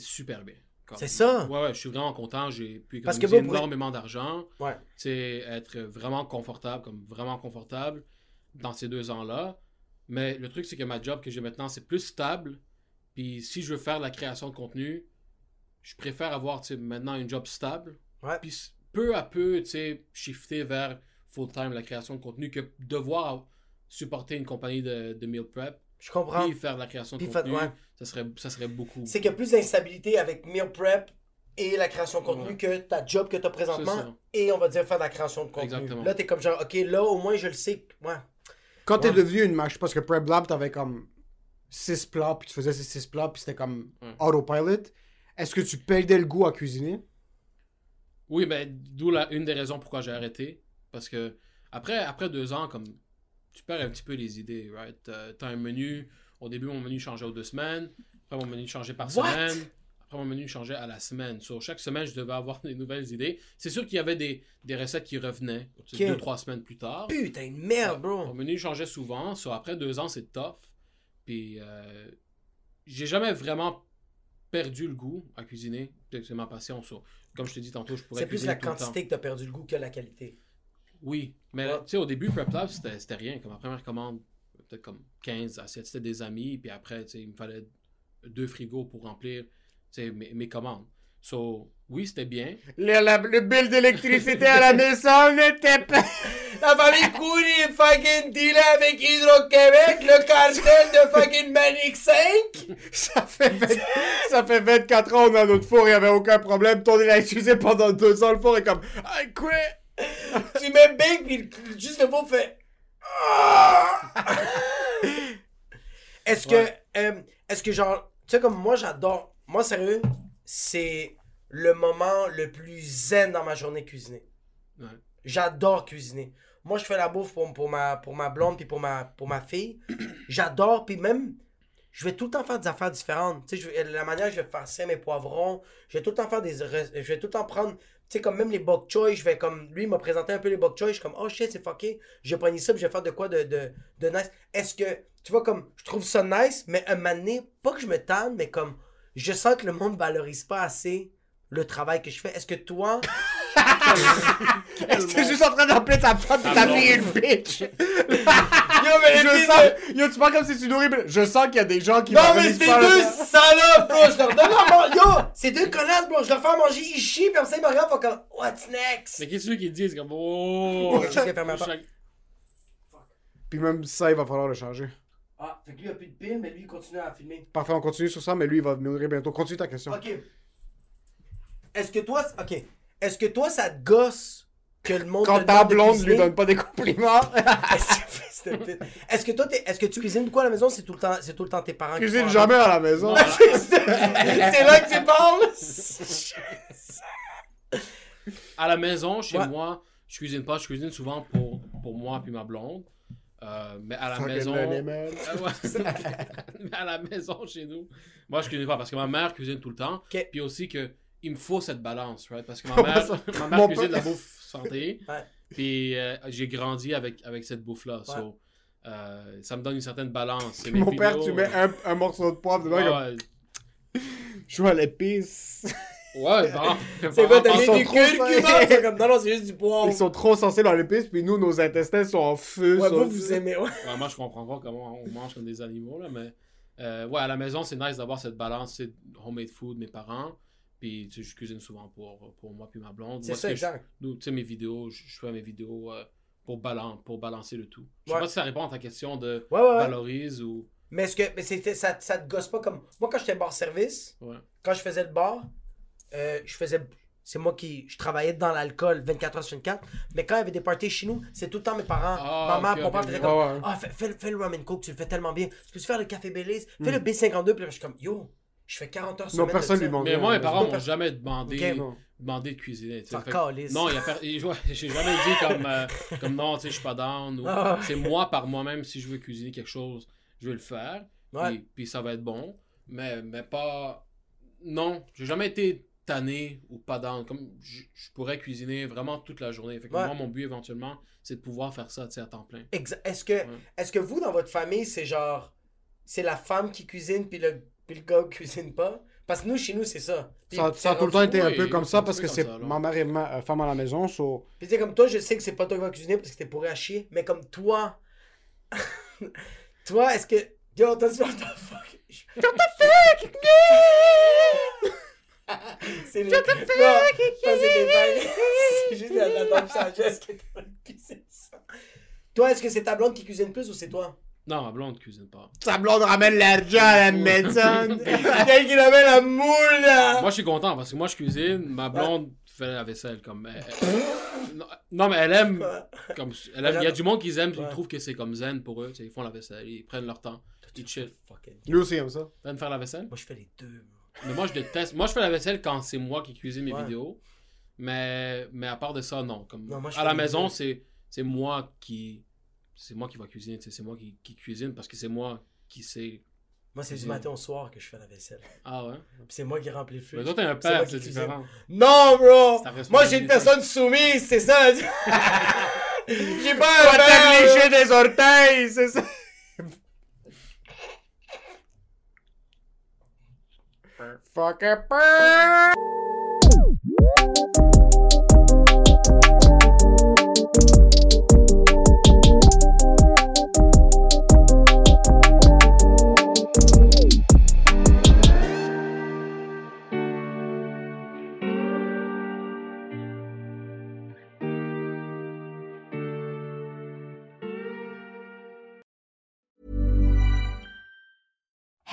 super bien. C'est ça? Ouais, ouais, je suis vraiment content. J'ai pu Parce économiser que vous, pour- énormément d'argent. Ouais. Tu sais, être vraiment confortable, comme vraiment confortable dans ces deux ans-là. Mais le truc, c'est que ma job que j'ai maintenant, c'est plus stable. Puis si je veux faire de la création de contenu, je préfère avoir tu maintenant une job stable. Ouais. Puis peu à peu, tu sais, shifter vers full-time la création de contenu que devoir supporter une compagnie de, de meal prep Je comprends. puis faire de la création de Puis contenu, ouais. ça, serait, ça serait beaucoup. C'est qu'il y a plus d'instabilité avec meal prep et la création de contenu Ouais. que ta job que t'as C'est présentement et on va dire faire de la création de contenu. Exactement. Là, t'es comme genre, ok, là, au moins, je le sais. Ouais. Quand t'es devenu une machine, parce que Prep Lab, t'avais comme 6 plats, puis tu faisais ces 6 plats, puis c'était comme autopilot. Est-ce que tu perdais le goût à cuisiner? Oui, mais d'où la, une des raisons pourquoi j'ai arrêté. Parce que après, après deux ans, comme tu perds un petit peu les idées, right? Euh, T'as un menu. Au début, mon menu changeait aux deux semaines. Après, mon menu changeait par What? semaine. Après, mon menu changeait à la semaine. Sur chaque semaine, je devais avoir des nouvelles idées. C'est sûr qu'il y avait des, des recettes qui revenaient tu sais, Ok. deux, trois semaines plus tard. Putain, une merde, Mon bro. menu changeait souvent. So, après deux ans, c'est tough. Puis, euh, j'ai jamais vraiment perdu le goût à cuisiner. C'est ma passion. so, comme je te dis tantôt, je pourrais C'est plus la quantité que t'as perdu le goût que la qualité. Oui, mais Ouais. tu sais, au début, Prep Lab, c'était c'était rien. Comme ma première commande, peut-être comme 15 assiettes, c'était des amis. Puis après, tu sais, il me fallait deux frigos pour remplir sais, mes, mes commandes. So, oui, c'était bien. Le, la- le bill d'électricité à la <laughs> maison n'était pas... <laughs> La famille Coury fucking deal avec Hydro-Québec, le cartel de fucking Manic 5. Ça fait, 20 ça fait 24 ans, on a notre four, il n'y avait aucun problème. Ton utilisé pendant deux ans, le four est comme I quit. <laughs> tu mets big, puis juste le mot fait. Ah! Est-ce que, Ouais. euh, est-ce que genre, tu sais comme moi j'adore, moi sérieux, c'est le moment le plus zen dans ma journée cuisiner. Ouais. J'adore cuisiner. Moi je fais la bouffe pour, pour ma pour ma blonde puis pour ma pour ma fille. <clears throat> J'adore puis même je vais tout le temps faire des affaires différentes. Tu sais, je la manière que je vais faire ça, mes poivrons, je vais tout le temps faire des je vais tout le temps prendre tu sais comme même les bok choy, je vais comme lui il m'a présenté un peu les bok choy, je suis comme oh shit, c'est fucké. Je vais prendre ça, puis je vais faire de quoi de de, de nice. Est-ce que tu vois comme je trouve ça nice, mais un moment donné, pas que je me tanne, mais comme je sens que le monde valorise pas assez le travail que je fais. Est-ce que toi? <laughs> T'es juste en train d'appeler ta femme pis ta blonde. fille est une bitch? <laughs> Yo mais Je sens, yo, tu parles comme si c'est une horrible. Je sens qu'il y a des gens qui Non mais c'est deux salopes, bro! Je leur donne à manger. Yo! C'est deux connasses, bro! Je leur fais à manger, ils chient, puis comme ça, ils me regardent, font comme What's next? Mais qu'est-ce que qui disent? Comme oh Je sais faire ma Puis même ça, il va falloir le changer. Ah, fait que lui a plus de piles, mais lui il continue à filmer. Parfait, on continue sur ça, mais lui, il va mourir bientôt. Continue ta question. Ok. Est-ce que toi. Ok. Est-ce que toi, ça te gosse que le monde. Quand ta blonde lui donne pas des compliments, <laughs> Est-ce que- toi, est-ce que tu cuisines quoi à la maison? C'est tout le temps, c'est tout le temps tes parents qui cuisine font jamais à la maison. <laughs> c'est là que tu parles? À la maison, chez Ouais. moi, je cuisine pas. Je cuisine souvent pour, pour moi puis ma blonde. Euh, mais à la Fucking maison. <laughs> mais à la maison, chez nous, moi, je cuisine pas parce que ma mère cuisine tout le temps. Puis aussi que il me faut cette balance, right? Parce que ma <laughs> mère, ma mère cuisine de la bouffe santé. Ouais. Puis euh, j'ai grandi avec, avec cette bouffe-là. So, euh, ça me donne une certaine balance. <laughs> Mes Mon père, tu mets un, un morceau de poivre dedans, comme, je à l'épice. Ouais, bon. C'est quoi, t'as mis du curcuma? C'est comme, <laughs> non, non, c'est juste du poivre. Ils sont trop sensés dans l'épice, puis nous, nos intestins sont en feu. Ouais, sont- vous, vous aimez, ouais. Ouais, moi, je comprends pas comment on mange comme des animaux, là, mais euh, ouais, à la maison, c'est nice d'avoir cette balance, c'est homemade food, mes parents, puis tu sais, je cuisine souvent pour, pour moi puis ma blonde. C'est Moi, ça, exact. nous, Tu sais, mes vidéos, je, je fais mes vidéos euh, pour, balan pour balancer le tout. Je sais Ouais. pas si ça répond à ta question de Ouais, ouais, ouais. valorise ou... Mais est-ce que mais c'était, ça, ça te gosse pas comme. Moi, quand j'étais bar-service, Ouais. quand je faisais le bar, euh, je faisais. C'est moi qui. Je travaillais dans l'alcool 24 h sur 24. Mais quand il y avait des parties chez nous, c'est tout le temps mes parents. Ah, ma mère, ok, mon père ok, faisaient ok. comme. Ah, fais, fais, fais le ramen coke, tu le fais tellement bien. Tu peux faire le café Belize, fais Mm. le B52. Puis là, je suis comme, yo, je fais 40 heures Non, semaine. de personne lui demande. Mais moi, mes parents m'ont jamais demandé. Non. demandé de cuisiner. Fait. Non, il y a <laughs> j'ai jamais dit comme, euh, comme non, tu sais, je suis pas down. ou- Ah ouais. C'est moi par moi-même, si je veux cuisiner quelque chose, je vais le faire. Ouais. Puis, puis ça va être bon. Mais, mais pas. Non, j'ai jamais été tanné ou pas down. Comme je, je pourrais cuisiner vraiment toute la journée. Fait que Ouais. moi, mon but éventuellement, c'est de pouvoir faire ça tu sais, à temps plein. Est-ce que, est-ce que vous, dans votre famille, c'est genre. C'est la femme qui cuisine, puis le, puis le gars <laughs> cuisine pas? Parce que nous, chez nous, c'est ça. Puis, Ça, ça a tout le temps été un peu comme ça parce que c'est ma mère est ma- euh, femme à la maison, so... Puis tu sais, comme toi, je sais que c'est pas toi qui vas cuisiner parce que t'es pourri à chier, mais comme toi, <laughs> toi, est-ce que. Yo, t'as dit, what the fuck? What the fuck? <laughs> C'est les. C'est les vagues. <laughs> C'est juste la, la sagesse qui est en train de cuisiner ça? Toi, est-ce que c'est ta blonde qui cuisine plus ou c'est toi? Non, ma blonde cuisine pas. Sa blonde ramène l'argent à la maison. <laughs> Quelqu'un qui avait la moule, là! Moi, je suis content parce que moi, je cuisine. Ma blonde fait la vaisselle comme. elle- elle- non, non, mais elle aime. Comme, elle aime- il y a du monde qui aiment, ils Ouais. trouvent que c'est comme zen pour eux. tu sais, Ils font la vaisselle, ils prennent leur temps, ils chill. Fucking- Lui aussi aime ça. T'aimes faire la vaisselle? Moi, je fais les deux. Mais moi, je déteste. Moi, je fais la vaisselle quand c'est moi qui cuisine mes Ouais. vidéos. Mais, mais à part de ça, non. Comme, Non, moi, je à la maison, c'est, c'est moi qui. C'est moi qui va cuisiner. C'est moi qui, qui cuisine parce que c'est moi qui sais. Moi, c'est du matin au soir que je fais la vaisselle. Ah ouais? C'est moi qui remplis le Mais frigo. toi, t'es un père, c'est différent. Non, bro! Moi, j'ai une personne soumise, c'est ça! <laughs> j'ai pas un père! des orteils, c'est ça. Fucker peur.